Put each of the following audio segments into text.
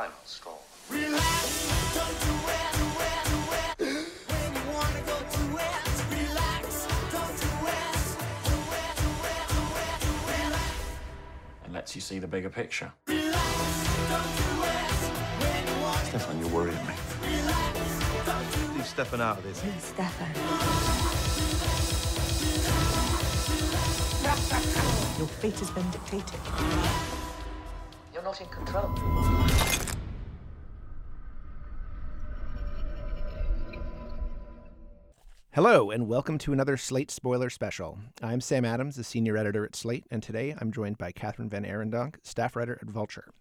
Wet, relax, It lets you see the bigger picture. relax, don't you wet. When you wanna Stefan, you're worrying me. you Leave Stefan out of this. Stefan, Your fate has been dictated. You're not in control. Hello, and welcome to another Slate Spoiler Special. I'm Sam Adams, the senior editor at Slate, and today I'm joined by Kathryn VanArendonk, staff writer at Vulture.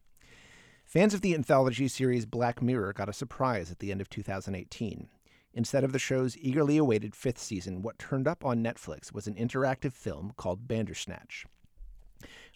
Fans of the anthology series Black Mirror got a surprise at the end of 2018. Instead of the show's eagerly awaited fifth season, what turned up on Netflix was an interactive film called Bandersnatch.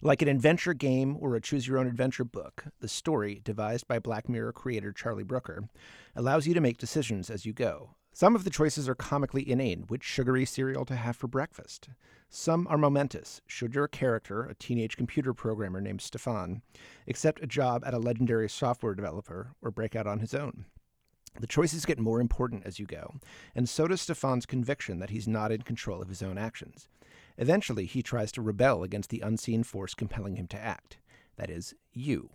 Like an adventure game or a choose your own adventure book, the story, devised by Black Mirror creator Charlie Brooker, allows you to make decisions as you go. Some of the choices are comically inane which sugary cereal to have for breakfast. Some are momentous. Should your character, a teenage computer programmer named Stefan, accept a job at a legendary software developer or break out on his own? The choices get more important as you go, and so does Stefan's conviction that he's not in control of his own actions. Eventually, he tries to rebel against the unseen force compelling him to act. That is, you.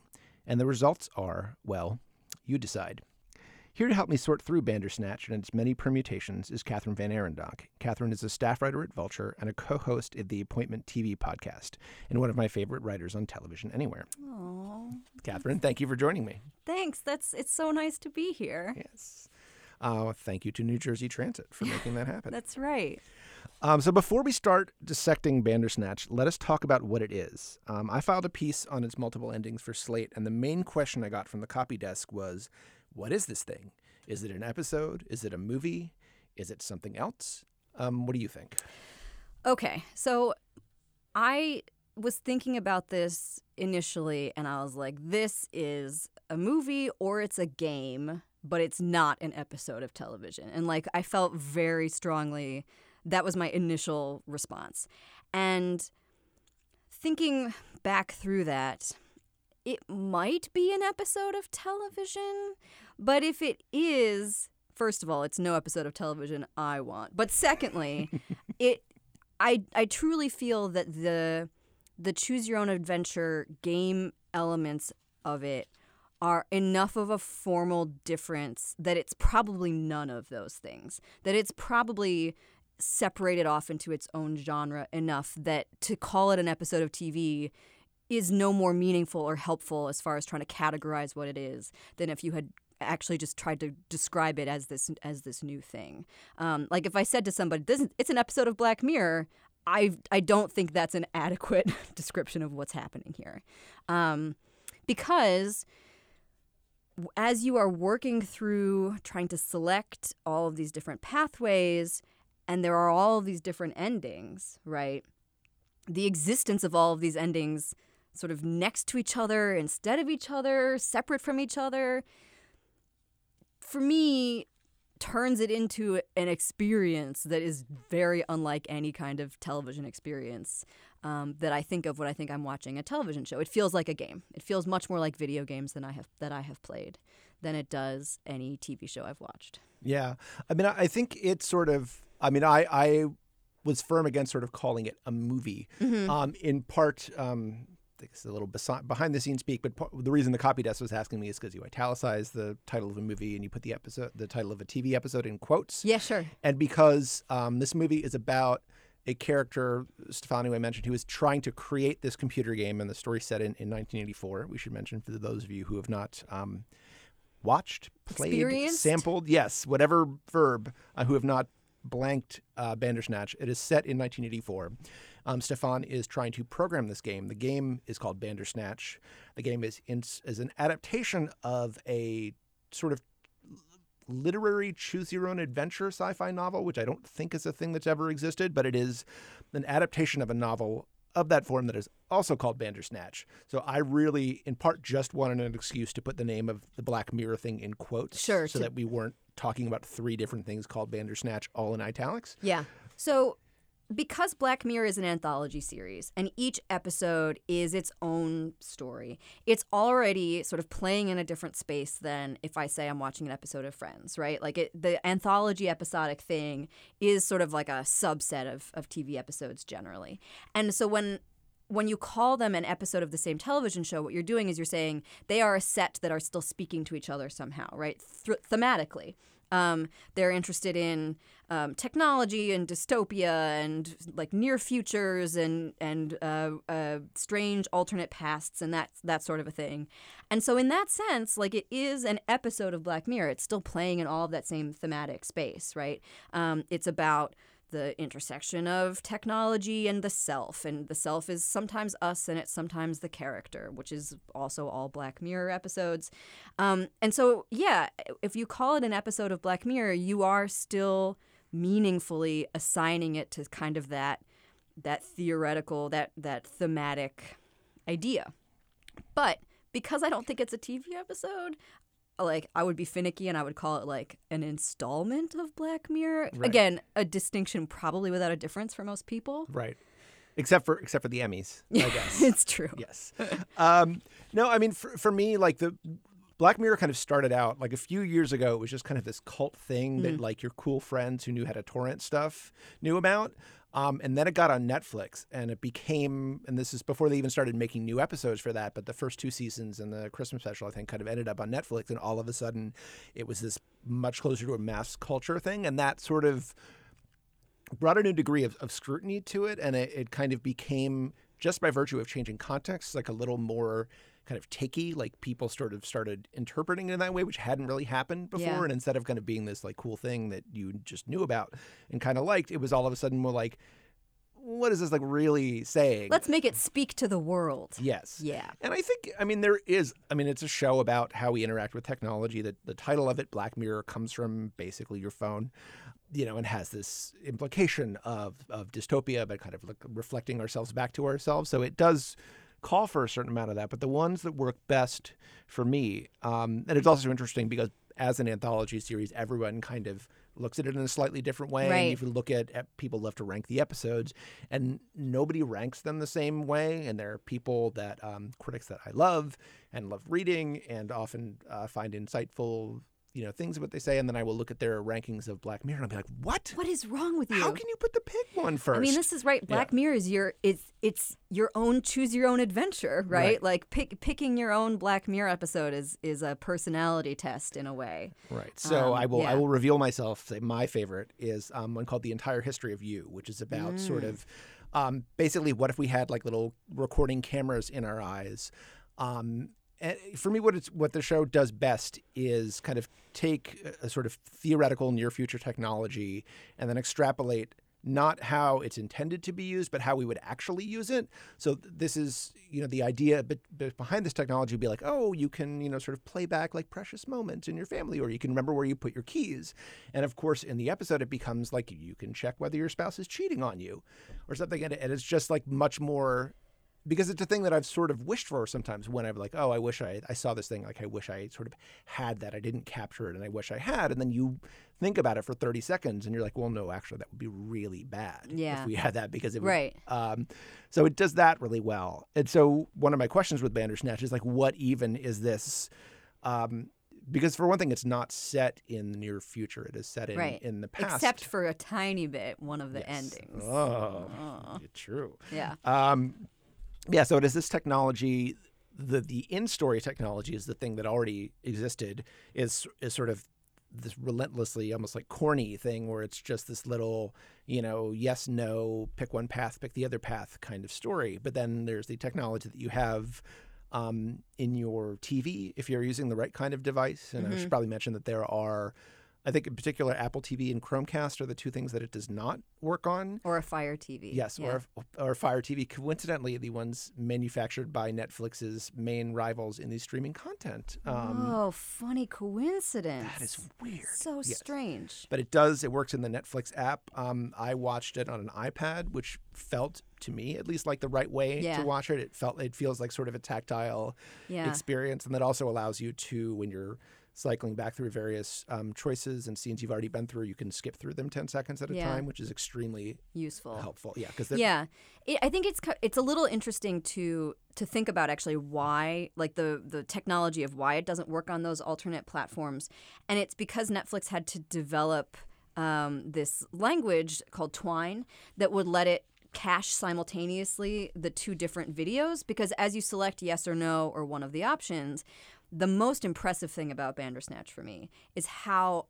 And the results are, well, you decide. Here to help me sort through Bandersnatch and its many permutations is Catherine Van Arendonk. Kathryn is a staff writer at Vulture and a co-host of the Appointment TV podcast, and one of my favorite writers on television anywhere. Oh, Kathryn, thank you for joining me. thanks. That's it's so nice to be here. Yes. Uh, thank you to New Jersey Transit for making that happen. That's right. Um, so before we start dissecting Bandersnatch, let us talk about what it is. Um, I filed a piece on its multiple endings for Slate, and the main question I got from the copy desk was, "What is this thing? Is it an episode? Is it a movie? Is it something else?" Um, what do you think? Okay, so I was thinking about this initially, and I was like, this is a movie or it's a game, but it's not an episode of television. And like, I felt very strongly that was my initial response. And thinking back through that, it might be an episode of television, but if it is, first of all, it's no episode of television I want. But secondly, it I I truly feel that the the choose your own adventure game elements of it are enough of a formal difference that it's probably none of those things. That it's probably separated off into its own genre enough that to call it an episode of TV is no more meaningful or helpful as far as trying to categorize what it is than if you had actually just tried to describe it as this as this new thing. Um, like if I said to somebody, "This is, it's an episode of Black Mirror," I I don't think that's an adequate description of what's happening here, um, because as you are working through trying to select all of these different pathways, and there are all these different endings, right? The existence of all of these endings sort of next to each other, instead of each other, separate from each other, for me, turns it into an experience that is very unlike any kind of television experience um, that I think of when I think I'm watching a television show. It feels like a game. It feels much more like video games than I have that I have played than it does any TV show I've watched. Yeah, I mean, I think it's sort of. I mean, I I was firm against sort of calling it a movie, um, in part. Um, it's a little besi- behind the scenes speak, but par- the reason the copy desk was asking me is because you italicize the title of a movie and you put the episode, the title of a TV episode in quotes. Yeah, sure. and because um, this movie is about a character, Stefano, who I mentioned, who is trying to create this computer game, and the story set in, in 1984. We should mention for those of you who have not um, watched, played, sampled, yes, whatever verb, uh, who have not blanked uh, Bandersnatch. It is set in 1984, um, Stefan is trying to program this game. The game is called Bandersnatch. The game is in, is an adaptation of a sort of literary choose your own adventure sci-fi novel, which I don't think is a thing that's ever existed, but it is an adaptation of a novel of that form that is also called Bandersnatch. So I really, in part, just wanted an excuse to put the name of the Black Mirror thing in quotes, Sure, so to- that we weren't talking about three different things called Bandersnatch all in italics. Yeah. So, because Black Mirror is an anthology series and each episode is its own story, it's already sort of playing in a different space than if I say I'm watching an episode of Friends, right? Like it, the anthology episodic thing is sort of like a subset of, of TV episodes generally. And so when when you call them an episode of the same television show, what you're doing is you're saying they are a set that are still speaking to each other somehow, right? Th- thematically. Um, they're interested in um, technology and dystopia and like near futures and and uh, uh, strange alternate pasts and that that sort of a thing. And so in that sense, like it is an episode of Black Mirror. It's still playing in all of that same thematic space, right? Um, it's about the intersection of technology and the self. And the self is sometimes us and it's sometimes the character, which is also all Black Mirror episodes. Um, and so, yeah, if you call it an episode of Black Mirror, you are still meaningfully assigning it to kind of that that theoretical, that that thematic idea. But because I don't think it's a TV episode, like I would be finicky and I would call it like an installment of Black Mirror. Right. Again, a distinction probably without a difference for most people. Right. Except for except for the Emmys, I guess. it's true. yes. Um, no, I mean, for, for me, like the Black Mirror kind of started out like a few years ago. It was just kind of this cult thing that like your cool friends who knew how to torrent stuff knew about. Um, and then it got on Netflix and it became, and this is before they even started making new episodes for that, but the first two seasons and the Christmas special, I think, kind of ended up on Netflix. And all of a sudden, it was this much closer to a mass culture thing. And that sort of brought a new degree of, of scrutiny to it, and it, it kind of became just by virtue of changing context, like a little more kind of takey. Like people sort of started interpreting it in that way, which hadn't really happened before. Yeah. And instead of kind of being this like cool thing that you just knew about and kind of liked, it was all of a sudden more like, what is this like really saying? Let's make it speak to the world. Yes. Yeah. And I think, I mean, there is, I mean, it's a show about how we interact with technology. That the title of it, Black Mirror, comes from basically your phone, you know, and has this implication of, of dystopia, but kind of like reflecting ourselves back to ourselves. So it does call for a certain amount of that. But the ones that work best for me, um, and it's also interesting because as an anthology series, everyone kind of looks at it in a slightly different way. Right. And if you look at, at people love to rank the episodes, and nobody ranks them the same way. And there are people that um, critics that I love and love reading and often uh, find insightful, you know, things of what they say. And then I will look at their rankings of Black Mirror and I'll be like, what? What is wrong with you? How can you put the pig one first? I mean, this is right. Black Mirror is your it's it's your own choose your own adventure, right? Right. Like pick, picking your own Black Mirror episode is is a personality test in a way. Right. So Um, I will I will reveal myself. Say my favorite is um, one called "The Entire History of You," which is about sort Mm. of um, basically what if we had like little recording cameras in our eyes. Um, for me, what it's what the show does best is kind of take a, sort of theoretical near future technology and then extrapolate not how it's intended to be used, but how we would actually use it. So this is, you know, the idea behind this technology would be like, oh, you can, you know, sort of play back like precious moments in your family, or you can remember where you put your keys. And of course, in the episode, it becomes like you can check whether your spouse is cheating on you or something. And it's just like much more because it's a thing that I've sort of wished for sometimes when I'm like, oh, I wish I, I saw this thing. Like, I wish I sort of had that. I didn't capture it and I wish I had. And then you think about it for 30 seconds and you're like, well, no, actually, that would be really bad Yeah. if we had that because it would. Right. Um, so it does that really well. And so one of my questions with Bandersnatch is like, what even is this? Um, because for one thing, it's not set in the near future. It is set in, right. in the past. Except for a tiny bit, one of the Yes. endings. Oh, true. Yeah. Um, yeah, so it is this technology. The the in story technology is the thing that already existed. Is is sort of this relentlessly almost like corny thing where it's just this little you know yes no pick one path pick the other path kind of story. But then there's the technology that you have. Um, in your TV, if you're using the right kind of device, and I should probably mention that there are I think in particular Apple TV and Chromecast are the two things that it does not work on. Or a Fire TV. Yes, Yeah. or or Fire TV. Coincidentally, the ones manufactured by Netflix's main rivals in the streaming content. Um, oh, funny coincidence. that is weird. So Yes. strange. But it does. It works in the Netflix app. Um, I watched it on an iPad, which felt to me at least like the right way Yeah. to watch it. It felt it feels like sort of a tactile Yeah. experience, and that also allows you to when you're cycling back through various um, choices and scenes you've already been through, you can skip through them ten seconds at a Yeah. time, which is extremely Useful. helpful. Yeah, because Yeah, it, I think it's it's a little interesting to to think about actually why like the the technology of why it doesn't work on those alternate platforms, and it's because Netflix had to develop um, this language called Twine that would let it cache simultaneously the two different videos because as you select yes or no or one of the options, the most impressive thing about Bandersnatch for me is how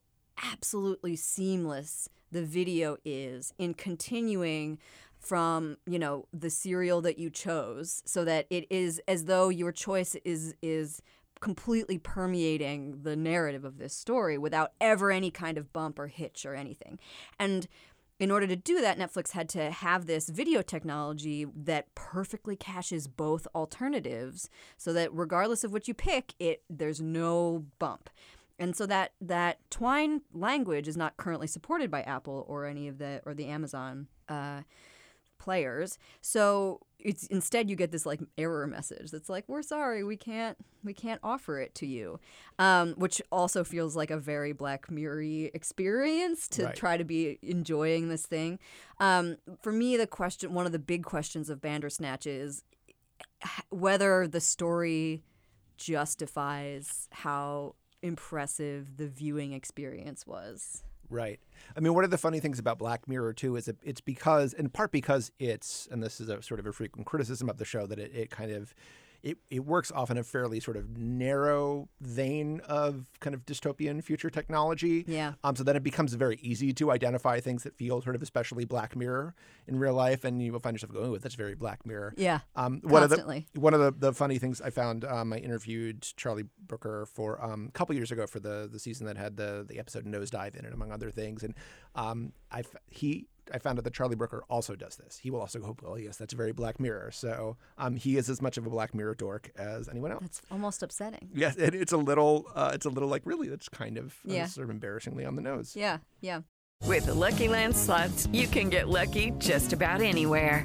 absolutely seamless the video is in continuing from you know the cereal that you chose so that it is as though your choice is is completely permeating the narrative of this story without ever any kind of bump or hitch or anything. And in order to do that netflix had to have this video technology that perfectly caches both alternatives so that regardless of what you pick it there's no bump. And so that that Twine language is not currently supported by Apple or any of the or the Amazon uh, players. So it's instead you get this like error message that's like we're sorry we can't we can't offer it to you, um, which also feels like a very Black Mirror experience to Right. try to be enjoying this thing. Um, for me, the question one of the big questions of Bandersnatch is whether the story justifies how impressive the viewing experience was. Right. I mean, one of the funny things about Black Mirror too is it's because, in part, because it's, and this is a sort of a frequent criticism of the show, that it, it kind of, it, it works off in a fairly sort of narrow vein of kind of dystopian future technology. Yeah. Um, so then it becomes very easy to identify things that feel sort of especially Black Mirror in real life, and you will find yourself going, "Oh, that's very Black Mirror." Yeah. Um, one Constantly. of the one of the, the funny things I found, um, I interviewed Charlie Brooker for um, a couple years ago for the the season that had the the episode Nosedive in it, among other things, and um, I f- he. I found out that Charlie Brooker also does this. He will also go, well, yes, that's very Black Mirror. So um, he is as much of a Black Mirror dork as anyone else. That's almost upsetting. Yes, it, it's a little, uh, it's a little like really, that's kind of uh, sort of embarrassingly on the nose. Yeah, yeah. With the Lucky Land slots, you can get lucky just about anywhere.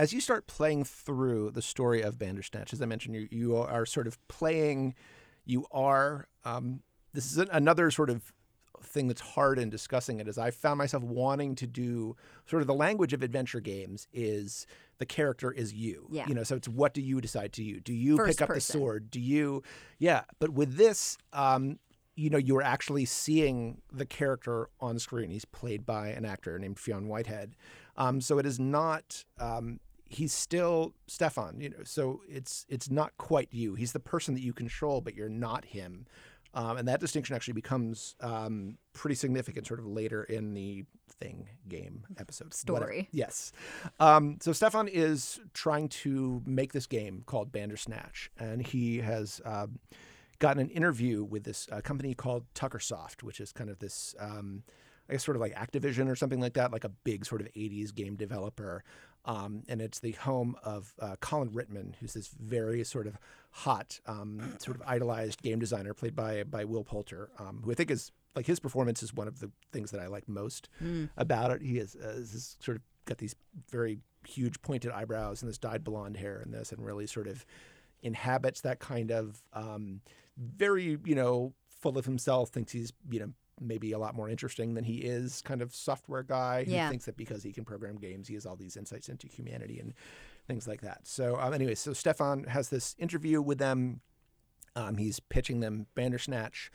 as you start playing through the story of Bandersnatch, as I mentioned, you, you are sort of playing, you are, um, this is another sort of thing that's hard in discussing it is I found myself wanting to do sort of the language of adventure games is the character is you. Yeah. You know, so it's what do you decide to you? Do you First pick up the sword? Do you, yeah. But with this, um, you know, you're actually seeing the character on screen. He's played by an actor named Fionn Whitehead. Um, so it is not. Um, he's still Stefan. You know, so it's it's not quite you. He's the person that you control, but you're not him. Um, and that distinction actually becomes um, pretty significant sort of later in the thing game episode whatever. Story. Yes. Um, so Stefan is trying to make this game called Bandersnatch, and he has um, gotten an interview with this uh, company called Tuckersoft, which is kind of this, um, I guess, sort of like Activision or something like that, like a big sort of 80s game developer. Um, and it's the home of uh, Colin Ritman, who's this very sort of hot, um, sort of idolized game designer played by by Will Poulter, um, who I think is like his performance is one of the things that I like most about it. He is, uh, is sort of got these very huge pointed eyebrows and this dyed blonde hair and this, and really sort of inhabits that kind of um, very you know full of himself, thinks he's you know maybe a lot more interesting than he is kind of software guy who Yeah. thinks that because he can program games, he has all these insights into humanity and things like that. So um, anyway, so Stefan has this interview with them. Um, he's pitching them Bandersnatch.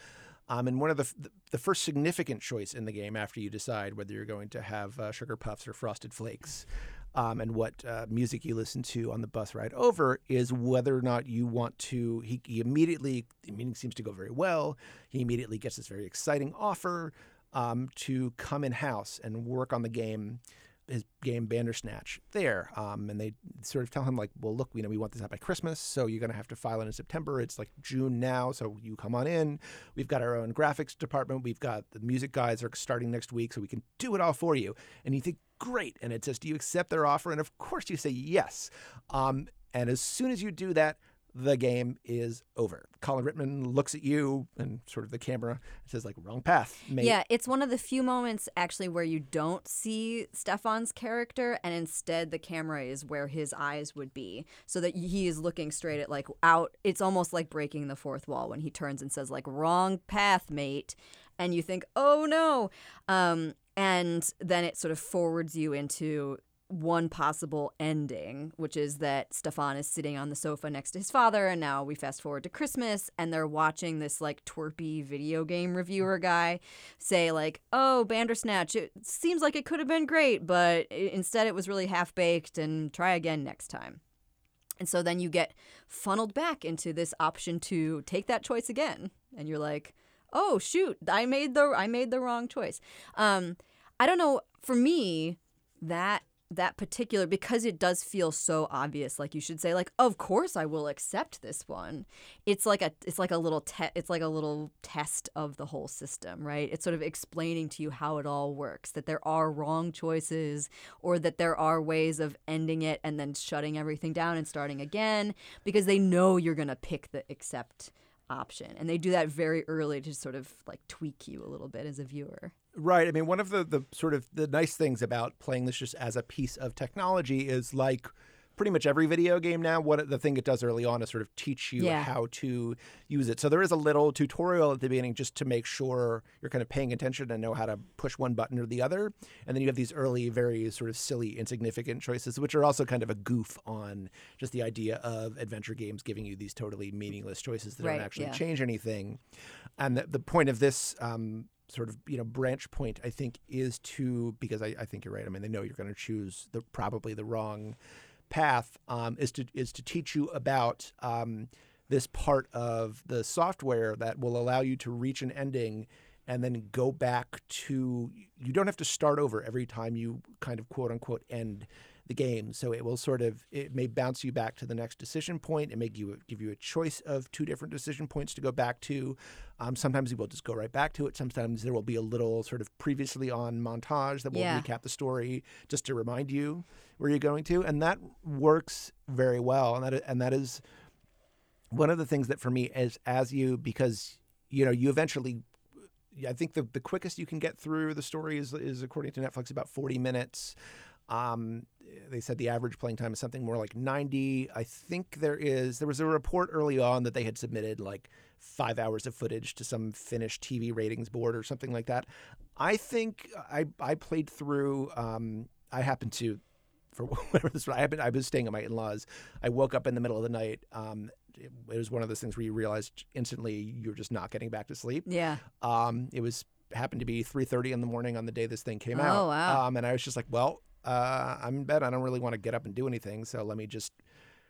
Um, and one of the, f- the first significant choice in the game after you decide whether you're going to have uh, sugar puffs or frosted flakes um, and what uh, music you listen to on the bus ride over is whether or not you want to. He, he immediately, the meeting seems to go very well. He immediately gets this very exciting offer um, to come in house and work on the game his game Bandersnatch there. Um, and they sort of tell him like, well, look, you know, we want this out by Christmas, so you're going to have to file it in September. It's like June now, so you come on in. We've got our own graphics department. We've got the music guys are starting next week, so we can do it all for you. And you think, great. And it says, do you accept their offer? And of course you say yes. Um, and as soon as you do that, the game is over. Colin Ritman looks at you and sort of the camera and says, like, wrong path, mate. Yeah, it's one of the few moments actually where you don't see Stefan's character, and instead the camera is where his eyes would be, so that he is looking straight at like out. It's almost like breaking the fourth wall when he turns and says like "wrong path, mate," and you think, "Oh no," um, and then it sort of forwards you into one possible ending, which is that Stefan is sitting on the sofa next to his father, and now we fast forward to Christmas, and they're watching this like twerpy video game reviewer guy say like, "Oh, Bandersnatch, it seems like it could have been great, but instead it was really half baked, and try again next time." And so then you get funneled back into this option to take that choice again, and you're like, "Oh shoot, I made the I made the wrong choice." Um, I don't know. For me, that that particular because it does feel so obvious like you should say like of course i will accept this one it's like a it's like a little te- it's like a little test of the whole system right it's sort of explaining to you how it all works that there are wrong choices or that there are ways of ending it and then shutting everything down and starting again because they know you're going to pick the accept option and they do that very early to sort of like tweak you a little bit as a viewer Right. I mean, one of the, the sort of the nice things about playing this just as a piece of technology is like pretty much every video game now, what the thing it does early on is sort of teach you Yeah. how to use it. So there is a little tutorial at the beginning just to make sure you're kind of paying attention and know how to push one button or the other. And then you have these early, very sort of silly, insignificant choices, which are also kind of a goof on just the idea of adventure games giving you these totally meaningless choices that Right, don't actually yeah. change anything. And the, the point of this um, sort of you know branch point, I think, is to because I, I think you're right. I mean, they know you're going to choose the probably the wrong path. Um, is to is to teach you about um, this part of the software that will allow you to reach an ending and then go back to you don't have to start over every time you kind of quote unquote end the game. So it will sort of it may bounce you back to the next decision point. It may give you, give you a choice of two different decision points to go back to. Um, sometimes you will just go right back to it. Sometimes there will be a little sort of previously on montage that will Yeah. recap the story just to remind you where you're going to. And that works very well. And that and that is one of the things that for me is as you because you know you eventually I think the, the quickest you can get through the story is, is according to Netflix about 40 minutes. Um, they said the average playing time is something more like 90. I think there is there was a report early on that they had submitted like five hours of footage to some Finnish TV ratings board or something like that. I think I I played through. Um, I happened to for whatever this I happened I was staying at my in-laws. I woke up in the middle of the night. Um, it, it was one of those things where you realized instantly you're just not getting back to sleep. yeah Um, it was happened to be 3:30 in the morning on the day this thing came Oh, out. wow. Um, and I was just like, well, uh, I'm in bed. I don't really want to get up and do anything, so let me just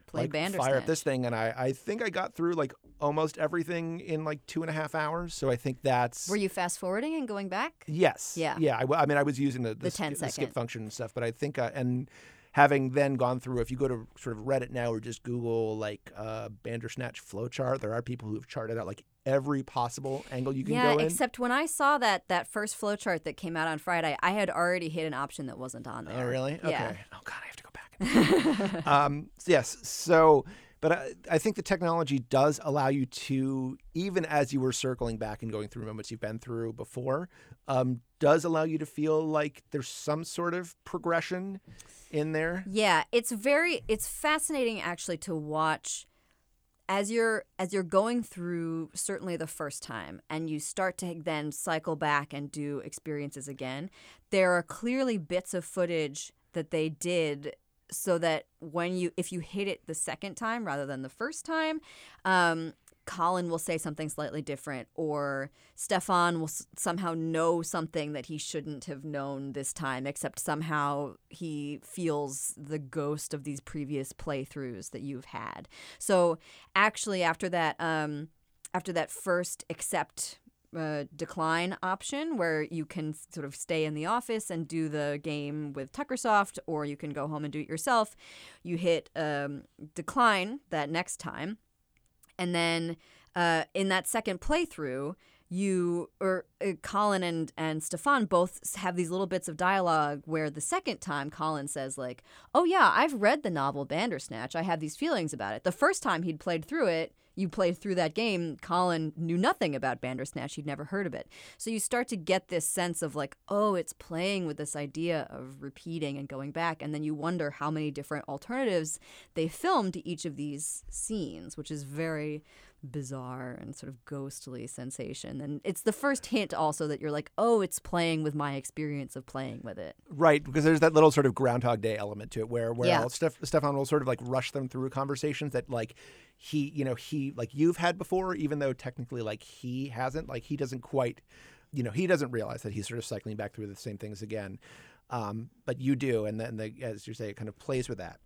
Play like, fire up this thing. And I, I think I got through like almost everything in like two and a half hours. So I think that's were you fast forwarding and going back Yes. Yeah. Yeah. I, I mean, I was using the, the, The 10 sk- the skip function and stuff, but I think, uh, and having then gone through, if you go to sort of Reddit now or just Google like uh, Bandersnatch flowchart, there are people who have charted out like every possible angle you can yeah, go in. except when I saw that that first flowchart that came out on Friday, I had already hit an option that wasn't on there. Oh, really? Okay. Yeah. Oh, God, I have to go back. um, yes. So, but I, I think the technology does allow you to, even as you were circling back and going through moments you've been through before, um, does allow you to feel like there's some sort of progression in there. Yeah, it's very it's fascinating actually to watch as you're as you're going through certainly the first time and you start to then cycle back and do experiences again. There are clearly bits of footage that they did so that when you if you hit it the second time rather than the first time, um, Colin will say something slightly different, or Stefan will s- somehow know something that he shouldn't have known this time, except somehow he feels the ghost of these previous playthroughs that you've had. So actually, after that, um, after that first accept uh, decline option where you can sort of stay in the office and do the game with Tuckersoft, or you can go home and do it yourself. You hit um, decline that next time, and then uh, in that second playthrough, you or uh, Colin and and Stefan both have these little bits of dialogue where the second time Colin says like, "Oh yeah, I've read the novel Bandersnatch. I have these feelings about it." The first time he'd played through it, you play through that game, Colin knew nothing about Bandersnatch. He'd never heard of it. So you start to get this sense of like, oh, it's playing with this idea of repeating and going back. And then you wonder how many different alternatives they filmed to each of these scenes, which is very bizarre and sort of ghostly sensation. And it's the first hint also that you're like, oh, it's playing with my experience of playing with it. Right, because there's that little sort of Groundhog Day element to it, where where Yeah. Steph, Stefan will sort of like rush them through conversations that like he, you know, he like you've had before, even though technically like he hasn't, like he doesn't quite, you know, he doesn't realize that he's sort of cycling back through the same things again, um, but you do, and then the, as you say, it kind of plays with that.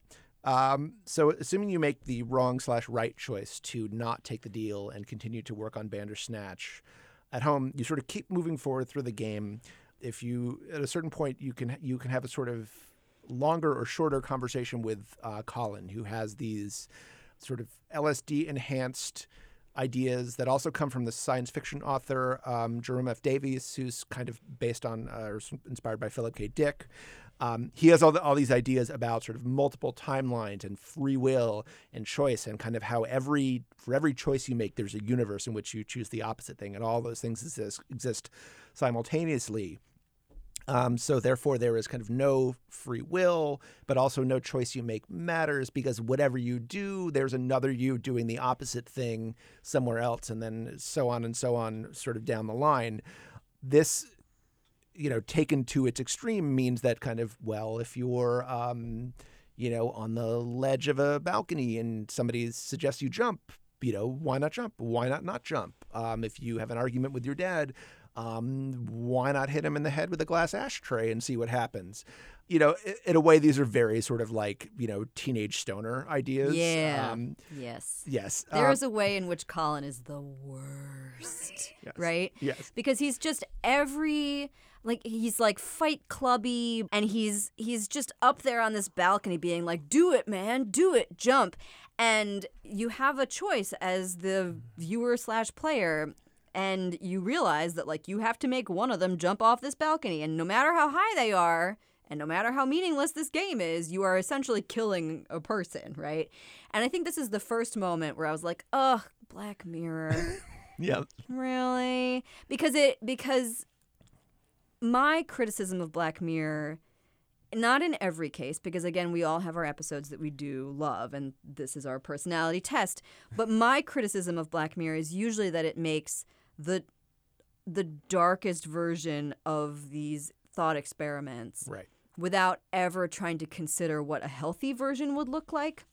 Um, so assuming you make the wrong slash right choice to not take the deal and continue to work on Bandersnatch at home, you sort of keep moving forward through the game. If you at a certain point you can you can have a sort of longer or shorter conversation with uh, Colin, who has these sort of LSD enhanced ideas that also come from the science fiction author um, Jerome F. Davies, who's kind of based on uh, or inspired by Philip K. Dick. Um, he has all, the, all these ideas about sort of multiple timelines and free will and choice and kind of how every for every choice you make there's a universe in which you choose the opposite thing and all those things exist, exist simultaneously. Um, so therefore there is kind of no free will but also no choice you make matters because whatever you do there's another you doing the opposite thing somewhere else and then so on and so on sort of down the line. This you know, taken to its extreme means that kind of, well, if you're, um, you know, on the ledge of a balcony and somebody suggests you jump, you know, why not jump? Why not not jump? Um, if you have an argument with your dad, um, why not hit him in the head with a glass ashtray and see what happens? You know, in a way, these are very sort of like, you know, teenage stoner ideas. Yeah. Um, yes. yes. There um, is a way in which Colin is the worst, Yes. right? Yes. Because he's just every like he's like fight clubby and he's he's just up there on this balcony being like do it man do it jump and you have a choice as the viewer slash player and you realize that like you have to make one of them jump off this balcony and no matter how high they are and no matter how meaningless this game is you are essentially killing a person right and i think this is the first moment where i was like ugh black mirror Yeah. Really? Because it because my criticism of Black Mirror not in every case because again we all have our episodes that we do love and this is our personality test but my criticism of Black Mirror is usually that it makes the the darkest version of these thought experiments Right. without ever trying to consider what a healthy version would look like.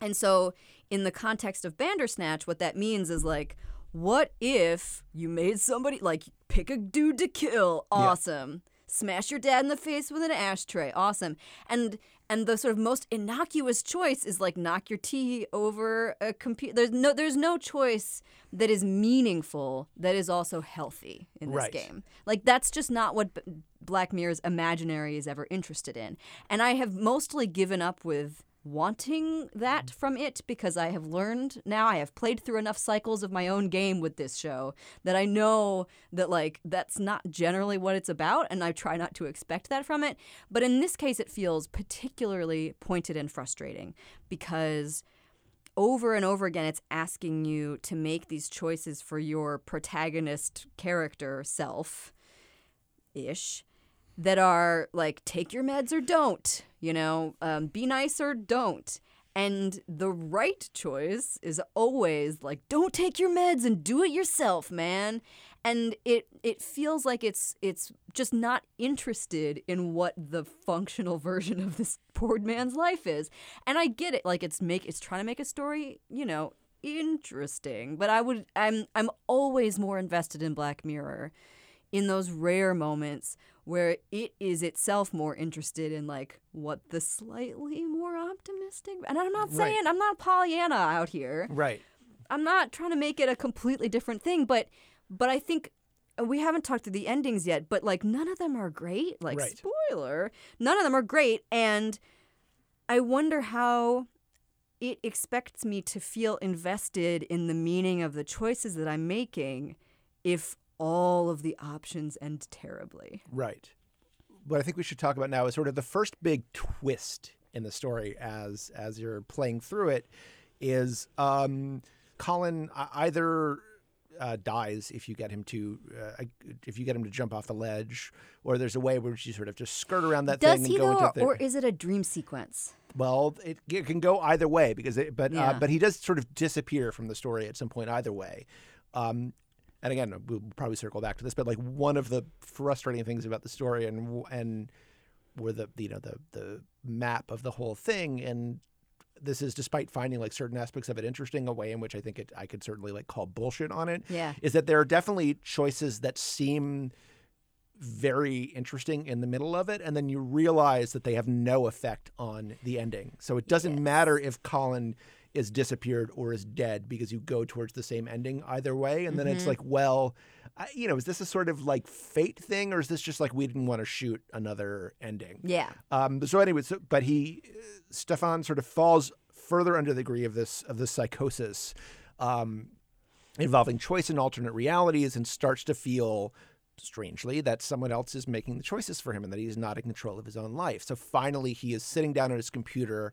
And so, in the context of Bandersnatch, what that means is like, what if you made somebody like pick a dude to kill? Awesome. Smash your dad in the face with an ashtray. Awesome. And and the sort of most innocuous choice is like knock your tea over a computer. There's no there's no choice that is meaningful that is also healthy in this Right. game. Like that's just not what B- Black Mirror's imaginary is ever interested in. And I have mostly given up with wanting that mm. from it because I have learned now I have played through enough cycles of my own game with this show that I know that like that's not generally what it's about and I try not to expect that from it. But in this case it feels particularly pointed and frustrating because over and over again it's asking you to make these choices for your protagonist character self ish that are like take your meds or don't you know um, be nice or don't. And the right choice is always like don't take your meds and do it yourself man. And it it feels like it's it's just not interested in what the functional version of this poor man's life is. And i get it like it's make it's trying to make a story you know interesting. But I would I'm I'm always more invested in Black Mirror in those rare moments where it is itself more interested in like what the slightly more optimistic and I'm not Right. saying I'm not Pollyanna out here. Right. I'm not trying to make it a completely different thing, but but I think uh, we haven't talked through the endings yet, but like none of them are great. Like Right. spoiler, none of them are great and I wonder how it expects me to feel invested in the meaning of the choices that I'm making if all of the options end terribly. Right. What I think we should talk about now is sort of the first big twist in the story as as you're playing through it is um, Colin uh, either uh, dies if you get him to uh, if you get him to jump off the ledge, or there's a way where you sort of just skirt around that Does thing he and go into the. or is it a dream sequence? well, it, it can go either way because it, but uh, but he does sort of disappear from the story at some point either way. Um, and again, we'll probably circle back to this, but like one of the frustrating things about the story and and were the you know the the map of the whole thing and this is despite finding like certain aspects of it interesting a way in which I think it I could certainly like call bullshit on it Yeah. is that there are definitely choices that seem very interesting in the middle of it and then you realize that they have no effect on the ending so it doesn't matter if colin is disappeared or is dead because you go towards the same ending either way and then it's like well I, you know is this a sort of like fate thing or is this just like we didn't want to shoot another ending Yeah. um, so anyway, so, but he, Stefan, sort of falls further under the degree of this of this psychosis, um, involving choice and alternate realities, and starts to feel strangely that someone else is making the choices for him and that he's not in control of his own life. So finally, he is sitting down at his computer.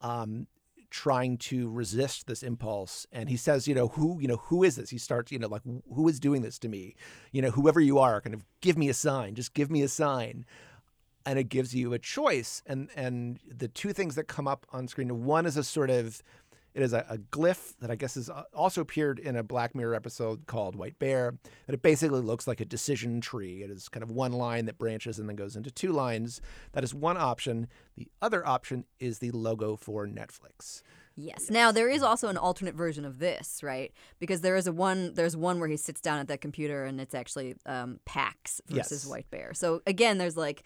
Um, trying to resist this impulse. And he says you know who you know who is this? He starts you know like who is doing this to me? You know whoever you are kind of give me a sign just give me a sign. And it gives you a choice. And and the two things that come up on screen one is a sort of it is a, a glyph that i guess has also appeared in a black mirror episode called white bear and it basically looks like a decision tree it is kind of one line that branches and then goes into two lines that is one option the other option is the logo for netflix Yes. Now there is also an alternate version of this, right? Because there is a one. There's one where he sits down at that computer, and it's actually um, PAX versus Yes. White Bear. So again, there's like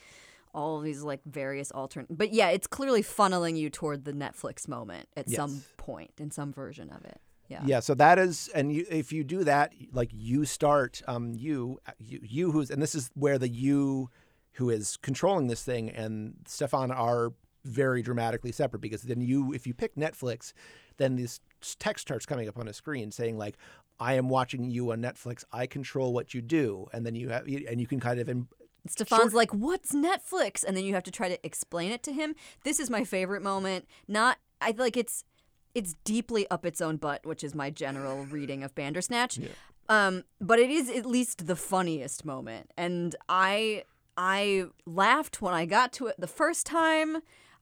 all these like various alternate. But yeah, it's clearly funneling you toward the Netflix moment at some point in some version of it. Yeah. Yeah, so that is, and you, if you do that, like you start, um, you, you, you who's, and this is where the you who is controlling this thing and Stefan are very dramatically separate because then you, if you pick Netflix, then this text starts coming up on a screen saying like, I am watching you on Netflix. I control what you do, and then you have, and you can kind of Stefan's like, "What's Netflix?" And then you have to try to explain it to him. This is my favorite moment. Not, I feel like it's, it's deeply up its own butt, which is my general reading of Bandersnatch. Um, but it is at least the funniest moment, and I, I laughed when I got to it the first time.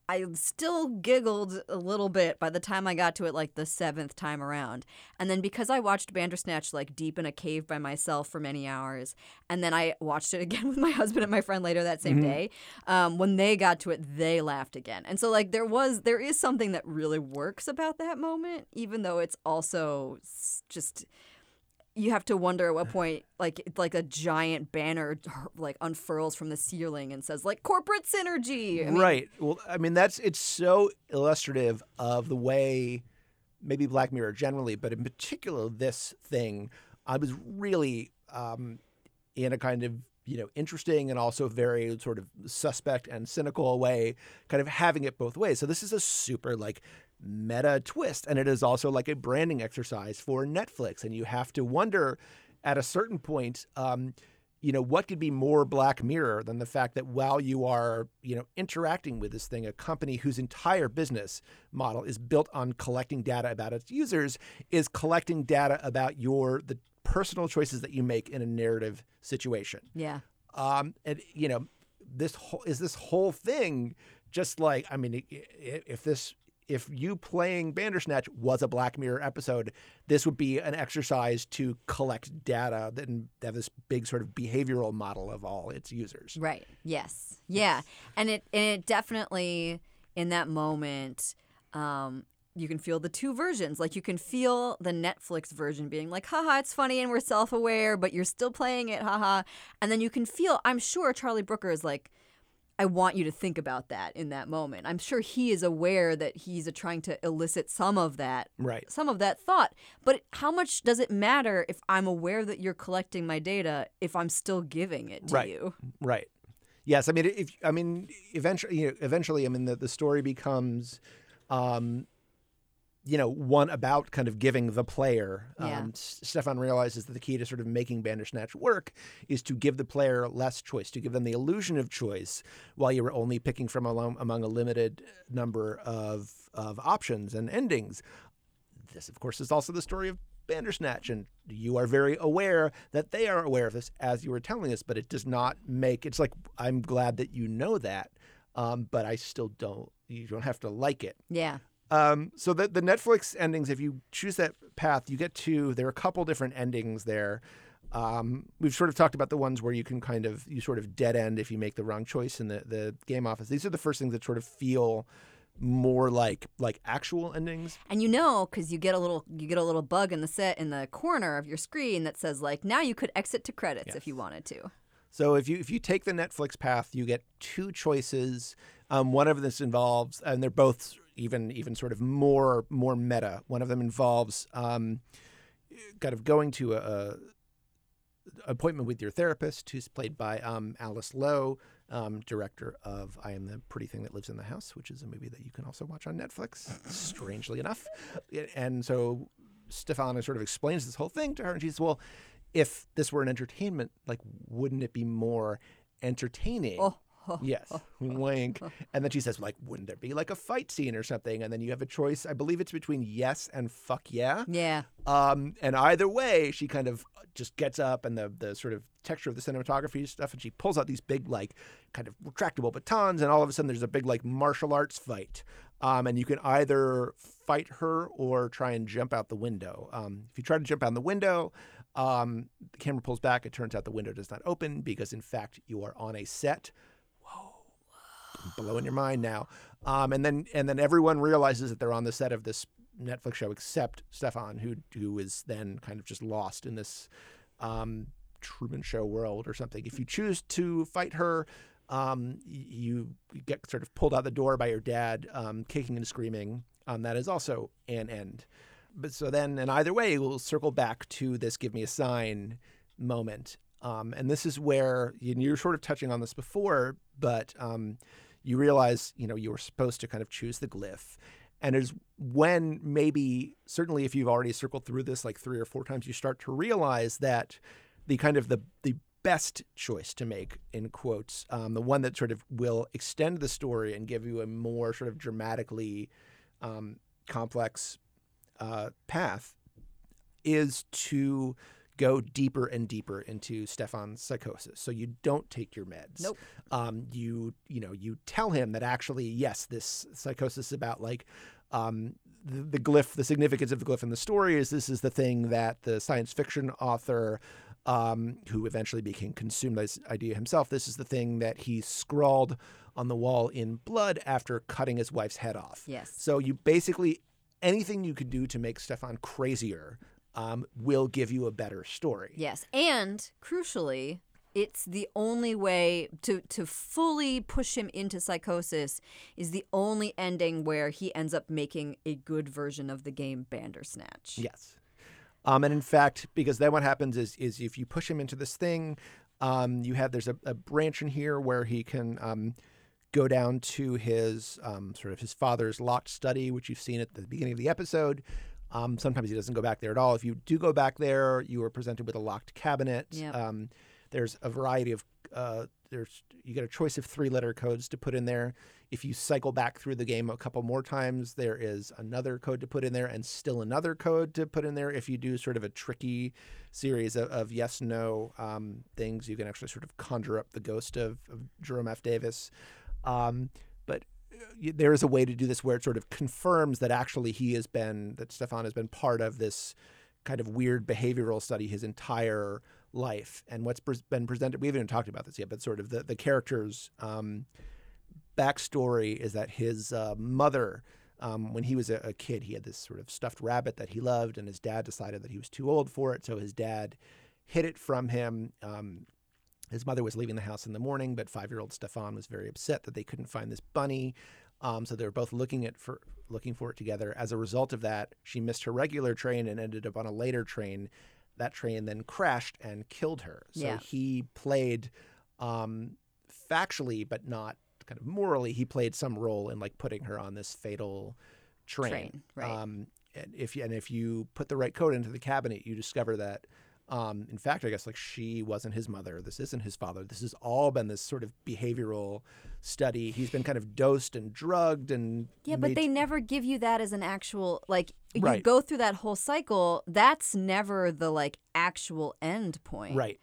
I still giggled a little bit by the time I got to it like the seventh time around. And then because I watched Bandersnatch like deep in a cave by myself for many hours, and then I watched it again with my husband and my friend later that same day, um, when they got to it, they laughed again. And so like there was there is something that really works about that moment, even though it's also just you have to wonder at what point like like a giant banner like unfurls from the ceiling and says like corporate synergy I mean, right. Well, I mean, that's it's so illustrative of the way maybe Black Mirror generally, but in particular this thing. I was really um, in a kind of you know interesting and also very sort of suspect and cynical way, kind of having it both ways. So this is a super like meta twist, and it is also like a branding exercise for Netflix, and you have to wonder at a certain point. Um, you know what could be more black mirror than the fact that while you are you know interacting with this thing a company whose entire business model is built on collecting data about its users is collecting data about your the personal choices that you make in a narrative situation yeah um and you know this whole is this whole thing just like i mean if this if you playing Bandersnatch was a Black Mirror episode, this would be an exercise to collect data and have this big sort of behavioral model of all its users. Right. Yes. Yeah. And it and it definitely in that moment, um, you can feel the two versions. Like you can feel the Netflix version being like, haha, it's funny and we're self aware, but you're still playing it, haha. And then you can feel, I'm sure Charlie Brooker is like, I want you to think about that in that moment. I'm sure he is aware that he's trying to elicit some of that, Right. some of that thought. But how much does it matter if I'm aware that you're collecting my data if I'm still giving it to Right. you? Right. Yes. I mean, if I mean, eventually, you know, eventually, I mean, the, the story becomes, um, you know, one about kind of giving the player. Yeah. Um, Stefan realizes that the key to sort of making Bandersnatch work is to give the player less choice, to give them the illusion of choice, while you were only picking from among a limited number of of options and endings. This, of course, is also the story of Bandersnatch, and you are very aware that they are aware of this as you were telling us, but it does not make it's like I'm glad that you know that, um, but I still don't. You don't have to like it. Yeah. Um, so the the Netflix endings, if you choose that path, you get to there are a couple different endings there. Um, we've sort of talked about the ones where you can kind of you sort of dead end if you make the wrong choice in the the game office. These are the first things that sort of feel more like like actual endings. And you know, because you get a little, you get a little bug in the set in the corner of your screen that says like, now you could exit to credits if you wanted to. So if you if you take the Netflix path, you get two choices. Um, one of this involves, and they're both even even sort of more more meta. One of them involves um, kind of going to a, a appointment with your therapist, who's played by um, Alice Lowe, um, director of "I Am the Pretty Thing That Lives in the House," which is a movie that you can also watch on Netflix. strangely enough, and so Stefana sort of explains this whole thing to her, and she says, "Well." If this were an entertainment, like, wouldn't it be more entertaining? Oh, Yes, wink. And then she says, like, wouldn't there be like a fight scene or something? And then you have a choice. I believe it's between yes and fuck yeah. Yeah. Um, and either way, she kind of just gets up and the the sort of texture of the cinematography stuff, and she pulls out these big like kind of retractable batons, and all of a sudden there's a big like martial arts fight. Um, and you can either fight her or try and jump out the window. Um, if you try to jump out the window, um, the camera pulls back. It turns out the window does not open because, in fact, you are on a set blowing your mind now. Um, and then and then everyone realizes that they're on the set of this Netflix show except Stefan, who who is then kind of just lost in this um, Truman Show world or something. If you choose to fight her, um, you get sort of pulled out the door by your dad, um, kicking and screaming. Um, that is also an end. But so then, and either way, we'll circle back to this "give me a sign" moment. Um, and this is where you, you're sort of touching on this before, but um, you realize, you know, you were supposed to kind of choose the glyph. And is when maybe, certainly if you've already circled through this like three or four times, you start to realize that the kind of the, the best choice to make, in quotes, um, the one that sort of will extend the story and give you a more sort of dramatically um, complex uh, path is to go deeper and deeper into Stefan's psychosis. So you don't take your meds. Nope. Um, you you know you tell him that actually yes, this psychosis is about like um, the, the glyph. The significance of the glyph in the story is this is the thing that the science fiction author. Um, who eventually became consumed by this idea himself. This is the thing that he scrawled on the wall in blood after cutting his wife's head off. Yes. So you basically anything you could do to make Stefan crazier um, will give you a better story. Yes, and crucially, it's the only way to to fully push him into psychosis is the only ending where he ends up making a good version of the game Bandersnatch. Yes. Um, and in fact, because then what happens is is if you push him into this thing, um, you have there's a, a branch in here where he can um, go down to his um, sort of his father's locked study, which you've seen at the beginning of the episode. Um, sometimes he doesn't go back there at all. If you do go back there, you are presented with a locked cabinet. Yep. Um, there's a variety of uh, there's you get a choice of three letter codes to put in there. If you cycle back through the game a couple more times, there is another code to put in there, and still another code to put in there. If you do sort of a tricky series of, of yes no um, things, you can actually sort of conjure up the ghost of, of Jerome F. Davis. Um, but there is a way to do this where it sort of confirms that actually he has been that Stefan has been part of this kind of weird behavioral study his entire life. And what's been presented, we haven't even talked about this yet, but sort of the the character's um, backstory is that his uh, mother. Um, when he was a, a kid, he had this sort of stuffed rabbit that he loved, and his dad decided that he was too old for it, so his dad hid it from him. Um, his mother was leaving the house in the morning, but five-year-old Stefan was very upset that they couldn't find this bunny. Um, so they were both looking at for looking for it together. As a result of that, she missed her regular train and ended up on a later train. That train then crashed and killed her. So Yeah. he played um, factually, but not kind of morally. He played some role in like putting her on this fatal train. Train, right. Um, and if you, and if you put the right code into the cabinet, you discover that. Um, in fact, I guess like she wasn't his mother. This isn't his father. This has all been this sort of behavioral study. He's been kind of dosed and drugged and Yeah, but made they never give you that as an actual like you Right. go through that whole cycle. That's never the like actual end point. right.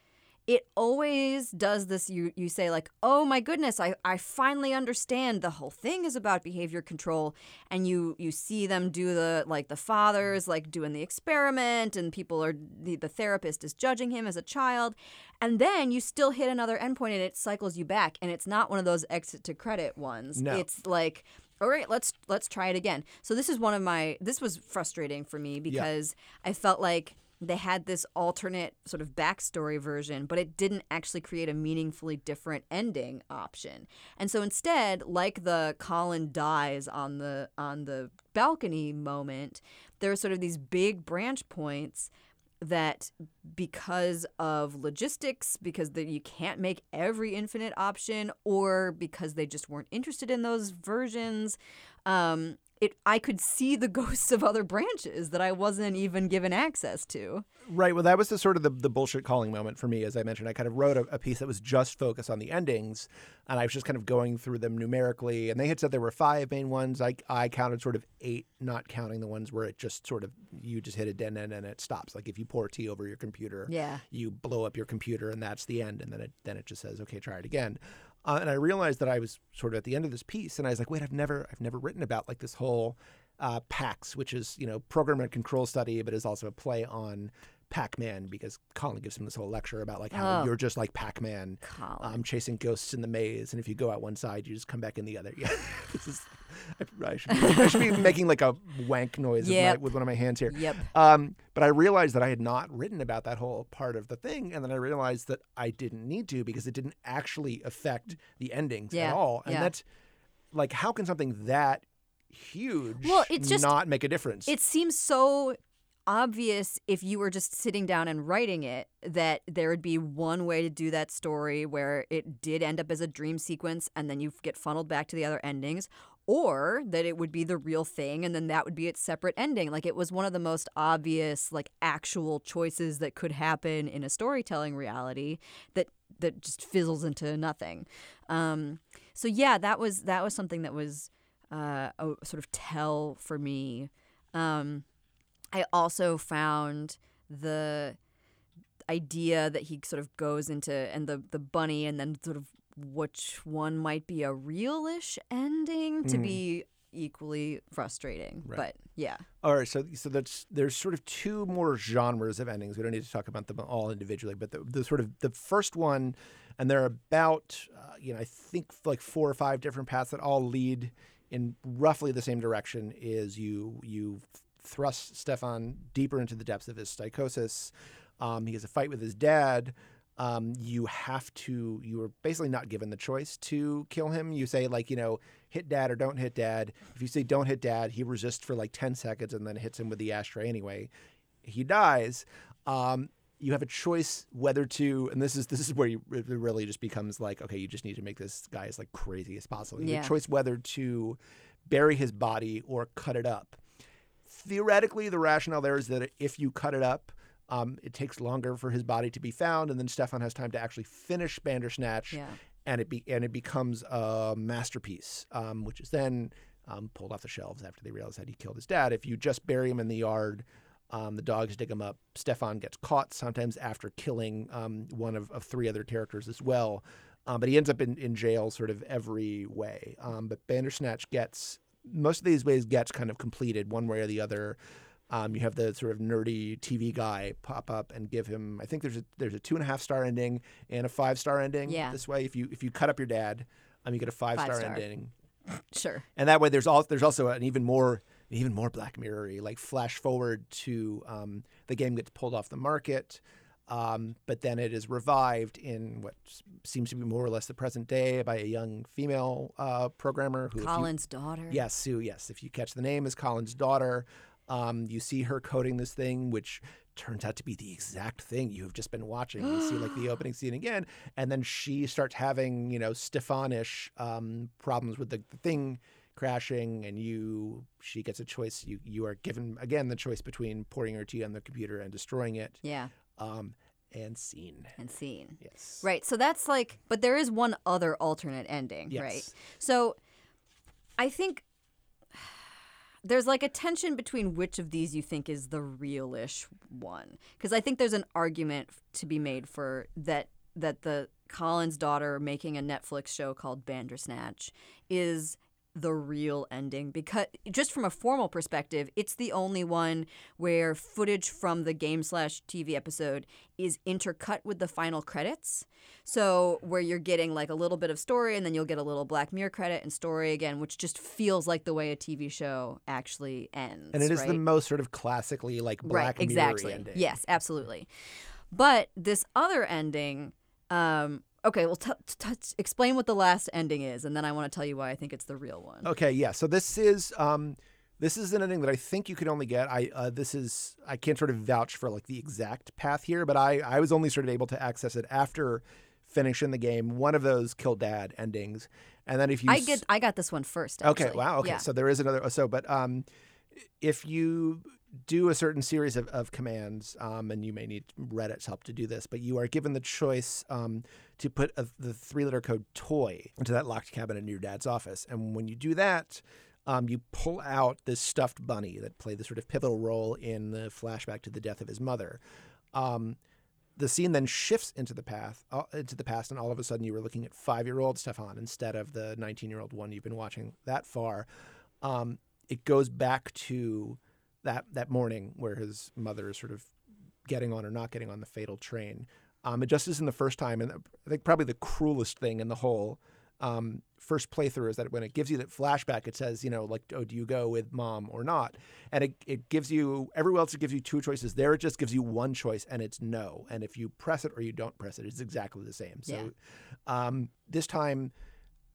It always does this. You you say like, oh my goodness, I, I finally understand. The whole thing is about behavior control, and you you see them do the like the fathers like doing the experiment, and people are the, the therapist is judging him as a child, and then you still hit another endpoint, and it cycles you back, and it's not one of those exit to credit ones. No. It's like all right let's let's try it again so this is one of my this was frustrating for me because i felt like they had this alternate sort of backstory version but it didn't actually create a meaningfully different ending option. And so instead like the colin dies on the on the balcony moment there are sort of these big branch points that because of logistics, because the, you can't make every infinite option, or because they just weren't interested in those versions, um, it I could see the ghosts of other branches that I wasn't even given access to. Right. Well, that was the sort of the, the bullshit calling moment for me. As I mentioned, I kind of wrote a, a piece that was just focused on the endings, and I was just kind of going through them numerically. And they had said there were five main ones. I, I counted sort of eight, not counting the ones where it just sort of you just hit a dead end and it stops. Like if you pour tea over your computer, Yeah. you blow up your computer and that's the end. And then it then it just says, okay, try it again. Uh, and I realized that I was sort of at the end of this piece, and I was like, wait, I've never I've never written about like this whole uh, PACS, which is you know program and control study, but is also a play on Pac-Man because Colin gives him this whole lecture about like how Oh. you're just like Pac-Man, um, chasing ghosts in the maze, and if you go out one side, you just come back in the other. Yeah, this is. I, I, should be, I should be making like a wank noise with, my, with one of my hands here. Yep. Um, but I realized that I had not written about that whole part of the thing, and then I realized that I didn't need to because it didn't actually affect the endings Yeah, at all. And yeah. that's like, how can something that huge Well, it's just- not make a difference? It seems so obvious if you were just sitting down and writing it that there would be one way to do that story where it did end up as a dream sequence and then you get funneled back to the other endings or that it would be the real thing and then that would be its separate ending. Like it was one of the most obvious like actual choices that could happen in a storytelling reality that that just fizzles into nothing. Um, so yeah that was that was something that was uh, a sort of tell for me. Um, I also found the idea that he sort of goes into and the the bunny and then sort of which one might be a realish ending to be equally frustrating. Right. But yeah. All right, so so that's there's sort of two more genres of endings. We don't need to talk about them all individually, but the, the sort of the first one, and there are about uh, you know I think like four or five different paths that all lead in roughly the same direction. Is you you thrust Stefan deeper into the depths of his psychosis. Um, he has a fight with his dad. Um, you have to. You are basically not given the choice to kill him. You say like you know hit dad or don't hit dad. If you say don't hit dad, he resists for like ten seconds and then hits him with the ashtray anyway. He dies. Um, you have a choice whether to, and this is this is where you, it really just becomes like okay, you just need to make this guy as like crazy as possible. You have a choice whether to bury his body or cut it up theoretically, the rationale there is that if you cut it up, um, it takes longer for his body to be found, and then Stefan has time to actually finish Bandersnatch, Yeah. and it be and it becomes a masterpiece, um, which is then um, pulled off the shelves after they realize that he killed his dad. If you just bury him in the yard, um, the dogs dig him up. Stefan gets caught sometimes after killing um, one of, of three other characters as well. Um, but he ends up in, in jail sort of every way. Um, but Bandersnatch gets most of these ways gets kind of completed one way or the other. Um, you have the sort of nerdy TV guy pop up and give him. I think there's a there's a two and a half star ending and a five star ending. Yeah. This way, if you if you cut up your dad, um, you get a five, Five star star. ending. Sure. and that way there's all there's also an even more even more Black Mirror like flash forward to um, the game gets pulled off the market, um, but then it is revived in what seems to be more or less the present day by a young female uh, programmer who if you- Colin's daughter. Yes, Sue. Yes, if you catch the name, is Colin's daughter. Um, you see her coding this thing, which turns out to be the exact thing you have just been watching. You see like the opening scene again, and then she starts having you know Stefanish um, problems with the, the thing crashing, and you she gets a choice. You you are given again the choice between pouring your tea on the computer and destroying it. Yeah. Um, and seen. And seen. Yes. Right. So that's like, but there is one other alternate ending, Yes. right? So I think there's like a tension between which of these you think is the realish one. Because I think there's an argument to be made for that that the Colin's daughter making a Netflix show called Bandersnatch is the real ending because just from a formal perspective it's the only one where footage from the game slash tv episode is intercut with the final credits. So where you're getting like a little bit of story and then you'll get a little black mirror credit and story again which just feels like the way a tv show actually ends And it is the most sort of classically like Black right exactly. Mirror ending. yes absolutely. But this other ending um okay well t- t- explain what the last ending is and then i want to tell you why i think it's the real one Okay, yeah. So this is um this is an ending that I think you could only get. I uh, this is I can't sort of vouch for like the exact path here, but I I was only sort of able to access it after finishing the game. One of those kill dad endings, and then if you i get i got this one first Okay, wow. Okay, yeah. so there is another. So, but um, if you do a certain series of, of commands, um, and you may need Reddit's help to do this, but you are given the choice um, to put a, the three letter code toy into that locked cabinet in your dad's office. And when you do that, um, you pull out this stuffed bunny that played the sort of pivotal role in the flashback to the death of his mother. Um, the scene then shifts into the path uh, into the past, and all of a sudden you were looking at five-year-old Stefan instead of the 19-year-old one you've been watching that far. Um, it goes back to that that morning where his mother is sort of getting on or not getting on the fatal train. Um, it just isn't the first time, and I think probably the cruelest thing in the whole um, first playthrough is that when it gives you that flashback, it says, you know, like, oh, do you go with mom or not? And it, it gives you, everywhere else it gives you two choices. There it just gives you one choice, and it's no. And if you press it or you don't press it, it's exactly the same. So Yeah. um, this time,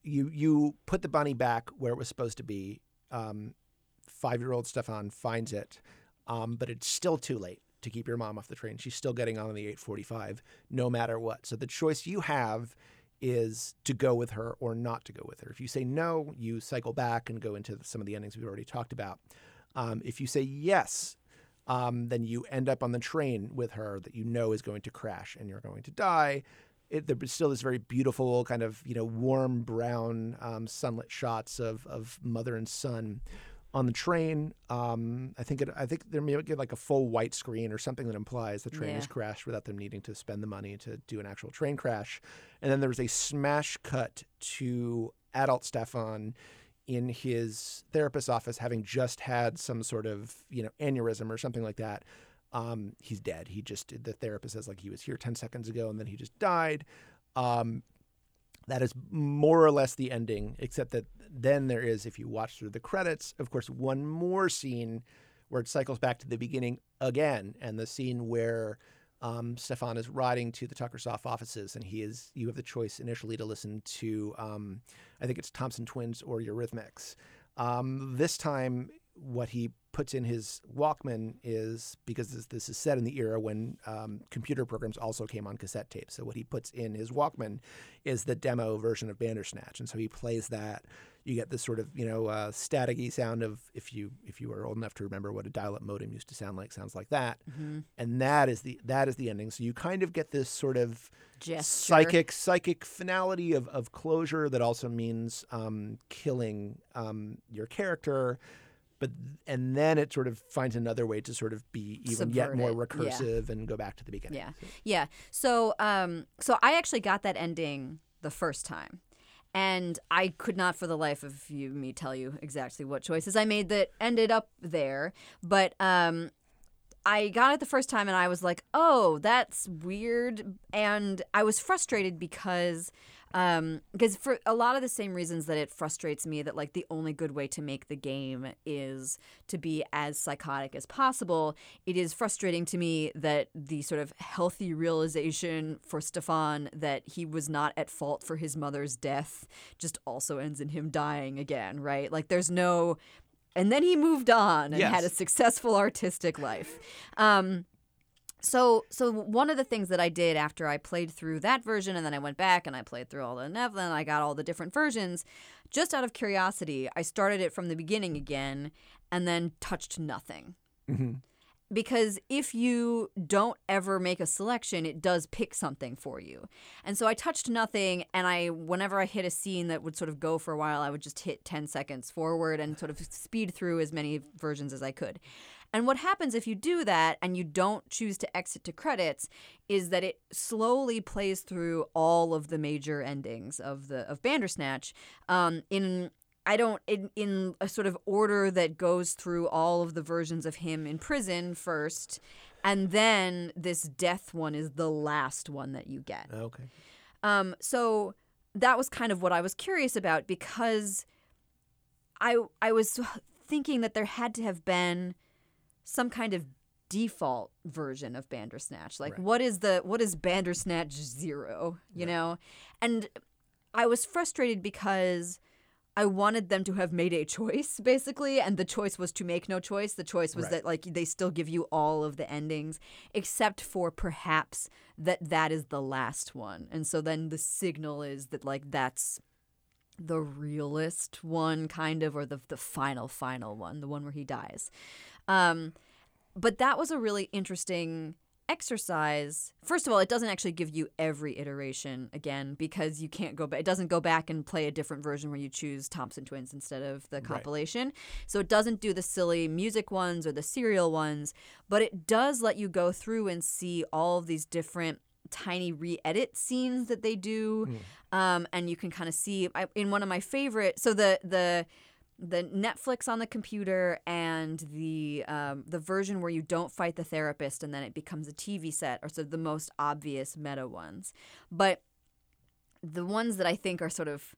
you you put the bunny back where it was supposed to be. Um, Five year old Stefan finds it, um, but it's still too late to keep your mom off the train. She's still getting on the 845 no matter what. So the choice you have is to go with her or not to go with her. If you say no, you cycle back and go into some of the endings we've already talked about. Um, if you say yes, um, then you end up on the train with her that you know is going to crash and you're going to die. It, there's still this very beautiful kind of you know warm brown um, sunlit shots of of mother and son on the train. Um, I think it, I think there may get like a full white screen or something that implies the train has crashed without them needing to spend the money to do an actual train crash. And then there was a smash cut to adult Stefan in his therapist's office having just had some sort of you know aneurysm or something like that. Um, he's dead. He just the therapist says like he was here ten seconds ago and then he just died. Um, that is more or less the ending, except that then there is, if you watch through the credits, of course, one more scene where it cycles back to the beginning again, and the scene where um, Stefan is riding to the Tuckersoft offices, and he is. You have the choice initially to listen to, um, I think it's Thompson Twins or Eurythmics. Um, this time, what he puts in his Walkman is because this, this is set in the era when um, computer programs also came on cassette tape. So what he puts in his Walkman is the demo version of Bandersnatch, and so he plays that. You get this sort of you know uh, staticky sound of if you if you are old enough to remember what a dial-up modem used to sound like, sounds like that, and that is the that is the ending. So you kind of get this sort of Gesture. psychic psychic finality of, of closure that also means um, killing um, your character but and then it sort of finds another way to sort of be even yet more it, yeah. recursive and go back to the beginning Yeah. Yeah. So um so I actually got that ending the first time. And I could not for the life of you me tell you exactly what choices I made that ended up there, but um I got it the first time and I was like, "Oh, that's weird." And I was frustrated because Um, because for a lot of the same reasons that it frustrates me that like the only good way to make the game is to be as psychotic as possible, it is frustrating to me that the sort of healthy realization for Stefan that he was not at fault for his mother's death just also ends in him dying again, right? Like there's no and then he moved on and had a successful artistic life. Um, so so one of the things that I did after I played through that version and then I went back and I played through all the Nevlin, I got all the different versions. Just out of curiosity, I started it from the beginning again and then touched nothing. Mm-hmm. Because if you don't ever make a selection, it does pick something for you. And so I touched nothing and I whenever I hit a scene that would sort of go for a while, I would just hit 10 seconds forward and sort of speed through as many versions as I could. And what happens if you do that and you don't choose to exit to credits is that it slowly plays through all of the major endings of the of Bandersnatch um, in I don't in in a sort of order that goes through all of the versions of him in prison first, and then this death one is the last one that you get. Okay. Um, so that was kind of what I was curious about because I I was thinking that there had to have been some kind of default version of Bandersnatch. Like what is the what is Bandersnatch zero? You know? And I was frustrated because I wanted them to have made a choice, basically, and the choice was to make no choice. The choice was Right. that like they still give you all of the endings, except for perhaps that that is the last one, and so then the signal is that like that's the realist one, kind of, or the the final final one, the one where he dies. Um, but that was a really interesting exercise. First of all, it doesn't actually give you every iteration again because you can't go back. It doesn't go back and play a different version where you choose Thompson Twins instead of the compilation. So it doesn't do the silly music ones or the cereal ones, but it does let you go through and see all of these different tiny re-edit scenes that they do um, and you can kind of see I, in one of my favorite so the the the Netflix on the computer and the um, the version where you don't fight the therapist and then it becomes a TV set are sort of the most obvious meta ones. But the ones that I think are sort of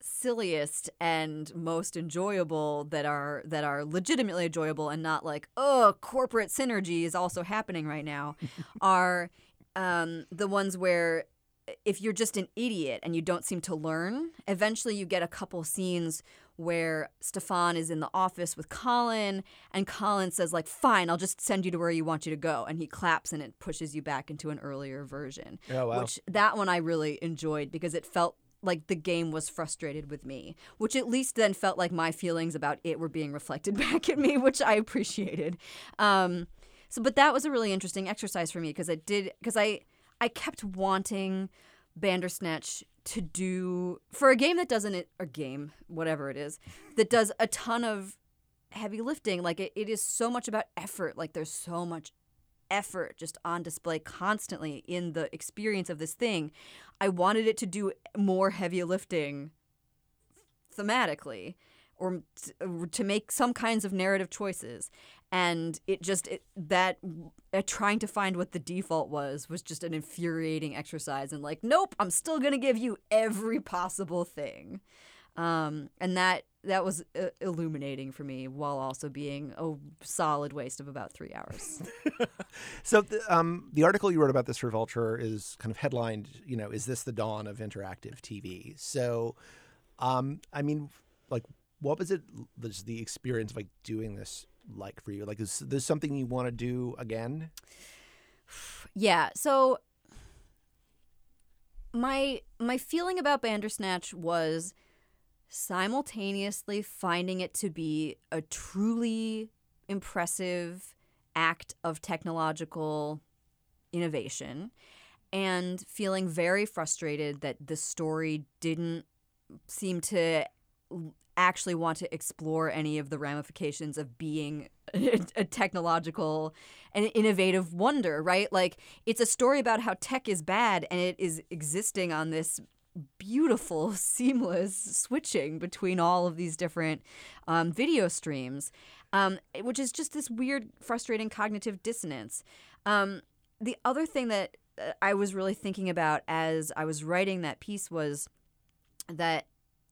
silliest and most enjoyable that are that are legitimately enjoyable and not like oh corporate synergy is also happening right now are um, the ones where if you're just an idiot and you don't seem to learn, eventually you get a couple scenes where Stefan is in the office with Colin and Colin says like fine I'll just send you to where you want you to go. And he claps and it pushes you back into an earlier version. Oh, wow. which that one I really enjoyed because it felt like the game was frustrated with me which at least then felt like my feelings about it were being reflected back at me which I appreciated. Um so but that was a really interesting exercise for me because it did because I I kept wanting Bandersnatch to do for a game that doesn't a game whatever it is that does a ton of heavy lifting like it, it is so much about effort like there's so much effort just on display constantly in the experience of this thing. I wanted it to do more heavy lifting thematically or to make some kinds of narrative choices. And it just it, that uh, trying to find what the default was was just an infuriating exercise and like nope i'm still going to give you every possible thing. Um, and that that was uh, illuminating for me while also being a solid waste of about three hours. So the, um, the article you wrote about this for Vulture is kind of headlined, you know, is this the dawn of interactive TV? So, um, I mean, like, what was it? Was the experience of like doing this like for you? Like, is this something you want to do again? Yeah. So my my feeling about Bandersnatch was simultaneously finding it to be a truly impressive act of technological innovation and feeling very frustrated that the story didn't seem to actually want to explore any of the ramifications of being a, technological and innovative wonder, right? Like it's a story about how tech is bad and it is existing on this beautiful, seamless switching between all of these different um, video streams, um, which is just this weird, frustrating cognitive dissonance. Um, the other thing that uh, I was really thinking about as I was writing that piece was that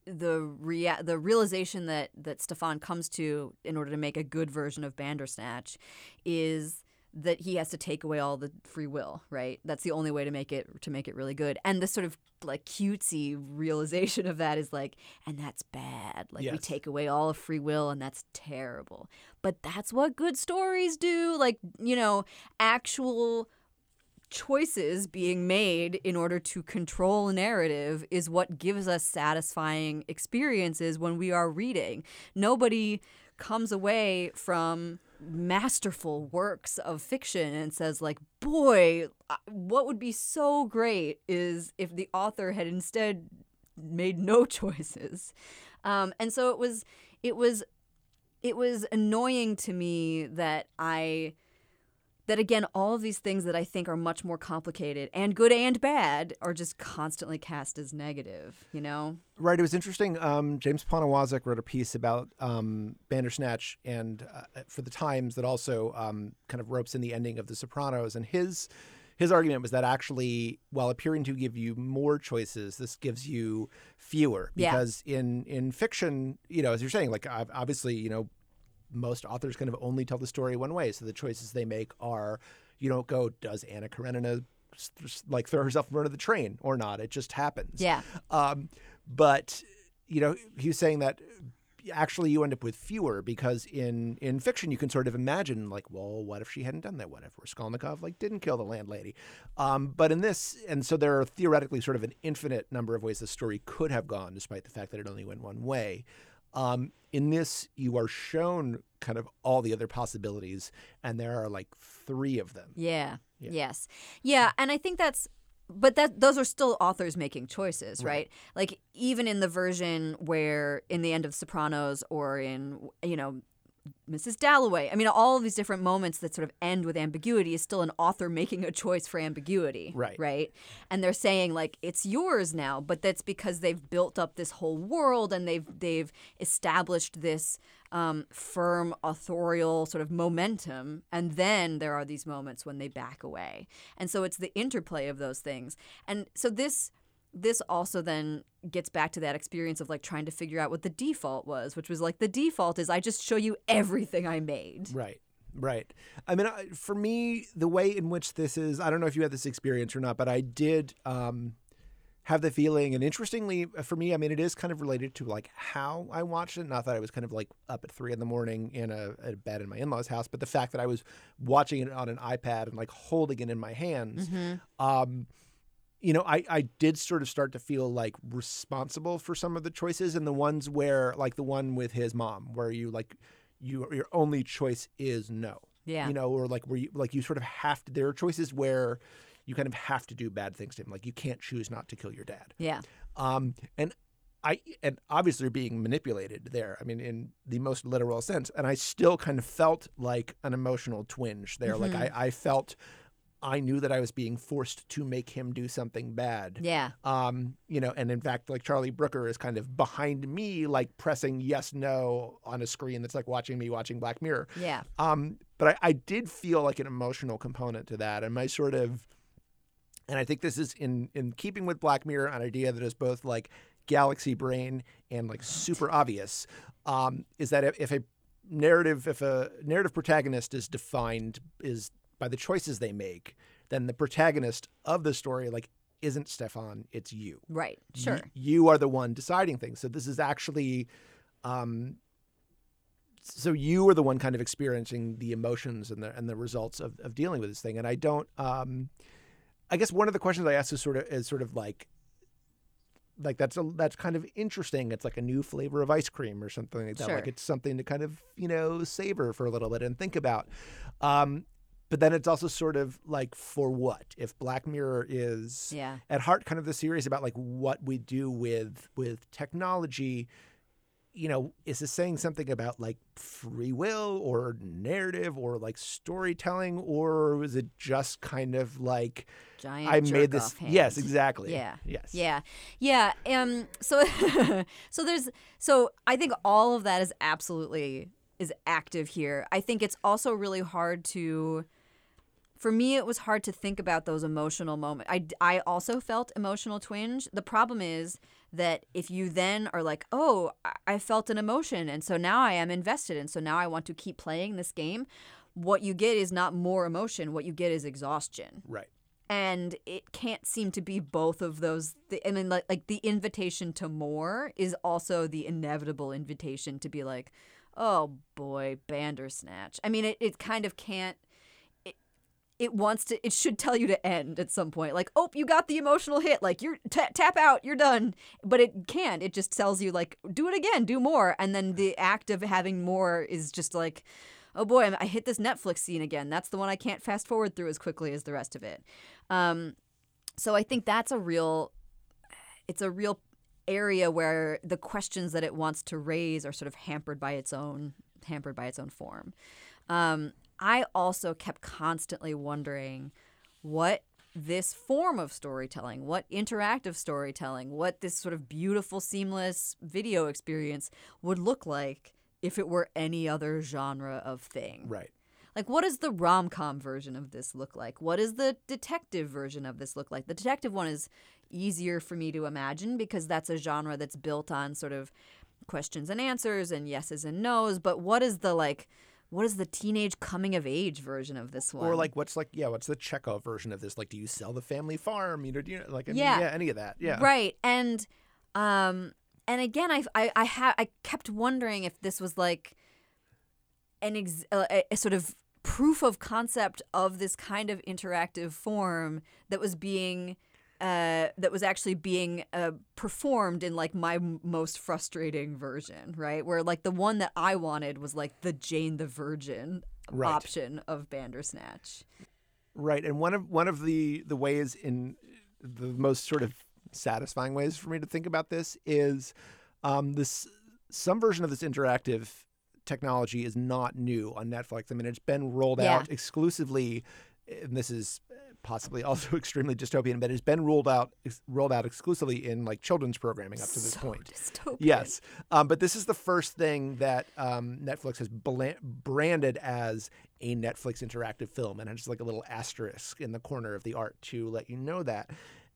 the rea- the realization that that Stefan comes to in order to make a good version of Bandersnatch is that he has to take away all the free will, right? That's the only way to make it to make it really good. And the sort of like cutesy realization of that is like, and that's bad. Like we take away all of free will, and that's terrible. But that's what good stories do. Like you know, actual choices being made in order to control narrative is what gives us satisfying experiences when we are reading. Nobody comes away from masterful works of fiction and says like boy what would be so great is if the author had instead made no choices um, and so it was it was it was annoying to me that i that again all of these things that i think are much more complicated and good and bad are just constantly cast as negative you know Right. It was interesting. Um, James Poniewozik wrote a piece about um, Bandersnatch and uh, for the Times that also um, kind of ropes in the ending of The Sopranos. And his his argument was that actually, while appearing to give you more choices, this gives you fewer Yeah. because in in fiction, you know, as you're saying, like ob- obviously, you know, most authors kind of only tell the story one way. So the choices they make are, you don't go, does Anna Karenina like throw herself in front of the train or not? It just happens. Yeah. Um, but you know, he was saying that actually you end up with fewer because in in fiction you can sort of imagine like, well, what if she hadn't done that? What if Raskolnikov like didn't kill the landlady? Um, but in this, and so there are theoretically sort of an infinite number of ways the story could have gone, despite the fact that it only went one way. Um, in this, you are shown kind of all the other possibilities, and there are like three of them. Yeah. Yeah. Yes. Yeah, and I think that's but that those are still authors making choices, right? Like even in the version where in the end of Sopranos or in you know Mrs. Dalloway. I mean, all of these different moments that sort of end with ambiguity is still an author making a choice for ambiguity. Right. Right. And they're saying like it's yours now, but that's because they've built up this whole world and they've they've established this um, firm authorial sort of momentum. And then there are these moments when they back away. And so it's the interplay of those things. And so this this also then gets back to that experience of like trying to figure out what the default was, which was like the default is I just show you everything I made. Right. Right. I mean, I- for me, the way in which this is, I don't know if you had this experience or not, but I did um, have the feeling, and interestingly, uh, for me, I mean, it is kind of related to like how I watched it. Not that I was kind of like up at three in the morning in a, a bed in my in law's house, but the fact that I was watching it on an iPad and like holding it in my hands. Um, you know, I, I did sort of start to feel like responsible for some of the choices and the ones where, like the one with his mom, where you like, you your only choice is no. Yeah. You know, or like where you like you sort of have to. There are choices where you kind of have to do bad things to him. Like you can't choose not to kill your dad. Yeah. Um, and I and obviously being manipulated there. I mean, in the most literal sense. And I still kind of felt like an emotional twinge there. Like I, I felt I knew that I was being forced to make him do something bad. Yeah. Um, you know, and in fact, like Charlie Brooker is kind of behind me, like pressing yes, no on a screen that's like watching me watching Black Mirror. Yeah. Um, but I, I did feel like an emotional component to that, and my sort of, and I think this is in in keeping with Black Mirror, an idea that is both like galaxy brain and like super obvious, um, is that if, if a narrative, if a narrative protagonist is defined is by the choices they make, then the protagonist of the story like isn't Stefan, it's you. Right. Y- Sure. you are the one deciding things. So this is actually, um, so you are the one kind of experiencing the emotions and the and the results of, of dealing with this thing. And I don't. Um, I guess one of the questions I asked is sort of is sort of like. Like that's a that's kind of interesting. It's like a new flavor of ice cream or something like that. Sure. Like it's something to kind of you know savor for a little bit and think about. Um, but then it's also sort of like for what if Black Mirror is Yeah. at heart kind of the series about like what we do with with technology you know is this saying something about like free will or narrative or like storytelling or is it just kind of like Giant. i made this yes exactly Yeah. yes Yeah. Yeah. Um so so there's so I think all of that is absolutely is active here. I think it's also really hard to for me it was hard to think about those emotional moments. I I also felt emotional twinge. The problem is that if you then are like, "Oh, I- felt an emotion and so now I am invested and so now I want to keep playing this game." What you get is not more emotion, what you get is exhaustion Right. and it can't seem to be both of those th- i mean like, like the invitation to more is also the inevitable invitation to be like oh boy bandersnatch i mean it, it kind of can't it wants to it should tell you to end at some point. Like oh you got the emotional hit. Like you're ta tap out. You're done. But it can't. It just tells you like do it again. Do more. And then the act of having more is just like oh boy i hit this netflix scene again. That's the one i can't fast forward through as quickly as the rest of it. Um, so i think that's a real it's a real area where the questions that it wants to raise are sort of hampered by its own hampered by its own form. Um, I also kept constantly wondering what this form of storytelling, what interactive storytelling, what this sort of beautiful, seamless video experience would look like if it were any other genre of thing. Right. Like, what does the rom com version of this look like? What does the detective version of this look like? The detective one is easier for me to imagine because that's a genre that's built on sort of questions and answers and yeses and nos. But what is the like, what is the teenage coming of age version of this one? Or like, what's like, yeah, what's the Chekhov version of this? Like, do you sell the family farm? You know, do you like, I mean, Yeah. yeah, any of that? Yeah. Right. And um and again I I I, ha- I kept wondering if this was like an ex- a, a sort of proof of concept of this kind of interactive form that was being uh, that was actually being uh, performed in like my m- most frustrating version, right? Where like the one that I wanted was like the Jane the Virgin Right. option of Bandersnatch. Right, and one of one of the the ways in the most sort of satisfying ways for me to think about this is um, this some version of this interactive technology is not new on Netflix. I mean, it's been rolled Yeah. out exclusively, and this is possibly also extremely dystopian, but it's been ruled out ex- rolled out exclusively in like children's programming up to this So point. dystopian. Yes, um, but this is the first thing that um, Netflix has bla- branded as a Netflix interactive film, and it's just like a little asterisk in the corner of the art to let you know that.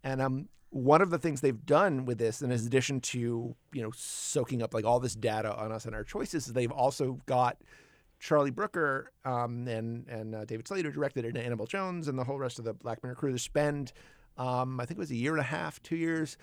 And um, one of the things they've done with this, in addition to you know soaking up like all this data on us and our choices, is they've also got Charlie Brooker um, and and uh, David Slade directed it, and Annabel Jones, and the whole rest of the Black Mirror crew to spend, um, I think it was a year and a half, two years,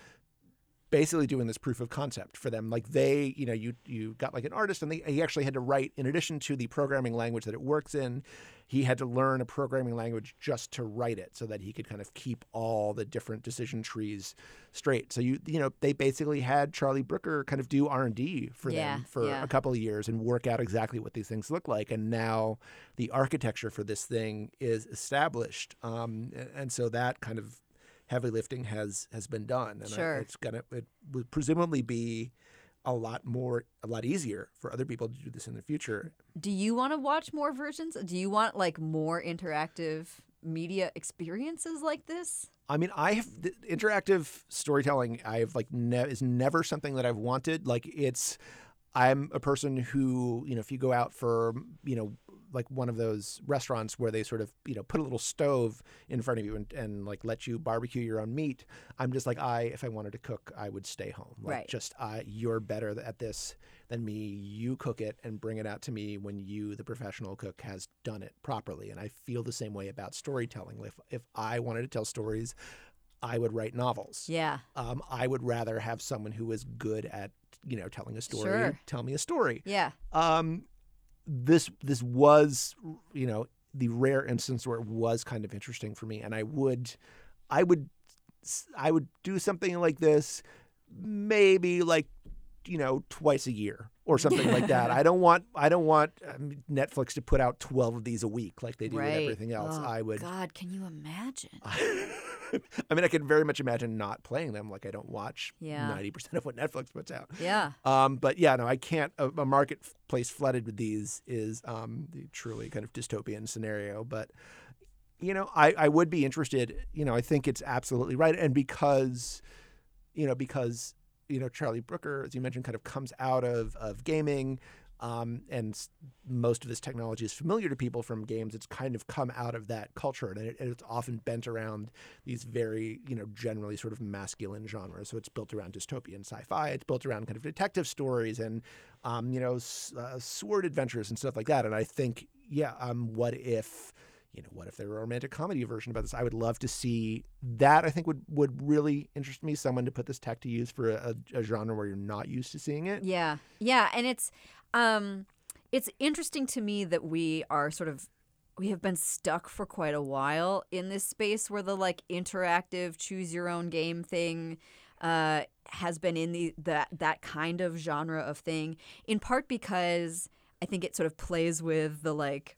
basically doing this proof of concept for them. Like they, you know, you you got like an artist, and they, he actually had to write, in addition to the programming language that it works in, he had to learn a programming language just to write it, so that he could kind of keep all the different decision trees straight. So you you know they basically had Charlie Brooker kind of do R and D for Yeah, them for yeah. a couple of years and work out exactly what these things look like. And now the architecture for this thing is established, um, and so that kind of heavy lifting has has been done. And I- it's gonna it would presumably be a lot more a lot easier for other people to do this in the future. Do you want to watch more versions? Do you want like more interactive media experiences like this? I mean, I have the interactive storytelling. I've like ne- is never something that I've wanted. Like it's, I'm a person who you know, if you go out for you know, like one of those restaurants where they sort of you know put a little stove in front of you and, and like let you barbecue your own meat. I'm just like I, if I wanted to cook, I would stay home. Like Right. just I, you're better at this than me. You cook it and bring it out to me when you, the professional cook, has done it properly. And I feel the same way about storytelling. If if I wanted to tell stories, I would write novels. Yeah. Um, I would rather have someone who is good at you know telling a story Sure. tell me a story. Yeah. Um, this this was you know the rare instance where it was kind of interesting for me, and I would I would I would do something like this maybe like you know twice a year or something like that. I don't want I don't want um, Netflix to put out 12 of these a week like they do right. with everything else. Oh, I would God, can you imagine? I mean I can very much imagine not playing them like I don't watch Yeah. 90% of what Netflix puts out. Yeah. Um, but yeah, no, I can't. A, a marketplace flooded with these is um, the truly kind of dystopian scenario. But you know, I, I would be interested. You know, I think it's absolutely right, and because you know, because you know, Charlie Brooker, as you mentioned, kind of comes out of of gaming. Um, and most of this technology is familiar to people from games. It's kind of come out of that culture, and, it, and it's often bent around these very, you know, generally sort of masculine genres. So it's built around dystopian sci-fi. It's built around kind of detective stories and, um, you know, s- uh, sword adventures and stuff like that. And I think, yeah, um, what if you know, what if there were a romantic comedy version about this? I would love to see that. I think would would really interest me. Someone to put this tech to use for a, a genre where you're not used to seeing it. Yeah. Yeah, and it's um it's interesting to me that we are sort of we have been stuck for quite a while in this space where the like interactive choose your own game thing uh has been in the that that kind of genre of thing in part because I think it sort of plays with the like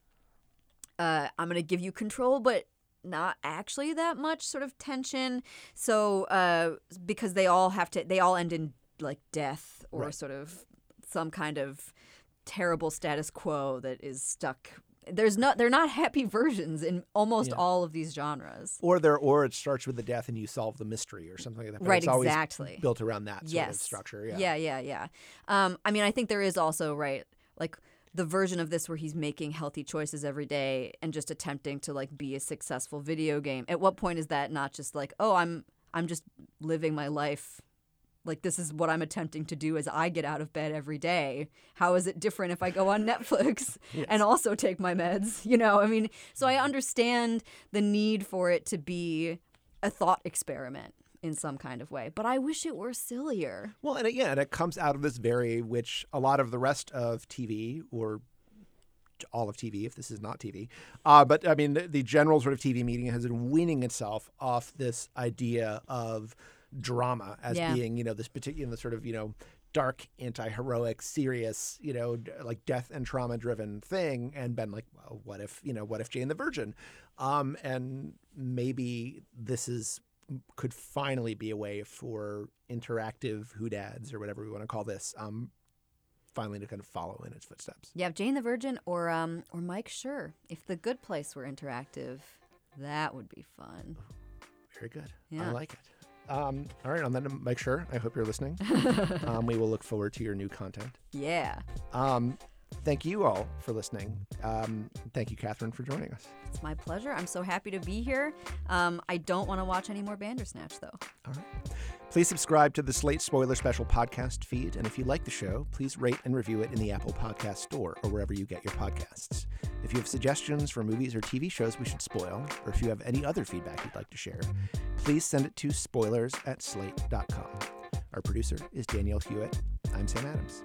uh, I'm going to give you control, but not actually that much sort of tension. So, uh, because they all have to, they all end in like death or Right. sort of some kind of terrible status quo that is stuck. There's not, they're not happy versions in almost Yeah. all of these genres. Or there, or it starts with the death and you solve the mystery or something like that. But Right, it's always exactly. built around that sort yes. of structure. Yeah. Yeah, yeah, yeah. Um, I mean, I think there is also right, like the version of this where he's making healthy choices every day and just attempting to like be a successful video game. At what point is that not just like, oh, I'm I'm just living my life like this is what I'm attempting to do as I get out of bed every day. How is it different if I go on Netflix and also take my meds? You know, I mean, so I understand the need for it to be a thought experiment in some kind of way, but I wish it were sillier. Well, and it, yeah, and it comes out of this very, which a lot of the rest of TV or all of TV, if this is not TV, uh, but I mean, the, the general sort of TV meeting has been weaning itself off this idea of drama as Yeah. being, you know, this particular sort of, you know, dark, anti-heroic, serious, you know, d- like death and trauma-driven thing, and been like, well, what if, you know, what if Jane the Virgin, um, and maybe this is could finally be a way for interactive hoodads or whatever we want to call this, um, finally to kind of follow in its footsteps. Yeah, Jane the Virgin or um or Mike Schur. If the Good Place were interactive, that would be fun. Very good. I like it. Um, all right, on that, Mike Schur. I hope you're listening. um, we will look forward to your new content. Yeah, Um, thank you all for listening. Um, thank you, Kathryn, for joining us. it's my pleasure. I'm so happy to be here. Um, I don't want to watch any more Bandersnatch though. All right. Please subscribe to the Slate Spoiler Special podcast feed. And if you like the show, please rate and review it in the Apple Podcast Store or wherever you get your podcasts. If you have suggestions for movies or TV shows we should spoil, or if you have any other feedback you'd like to share, please send it to spoilers at slate.com. Our producer is Danielle Hewitt. I'm Sam Adams.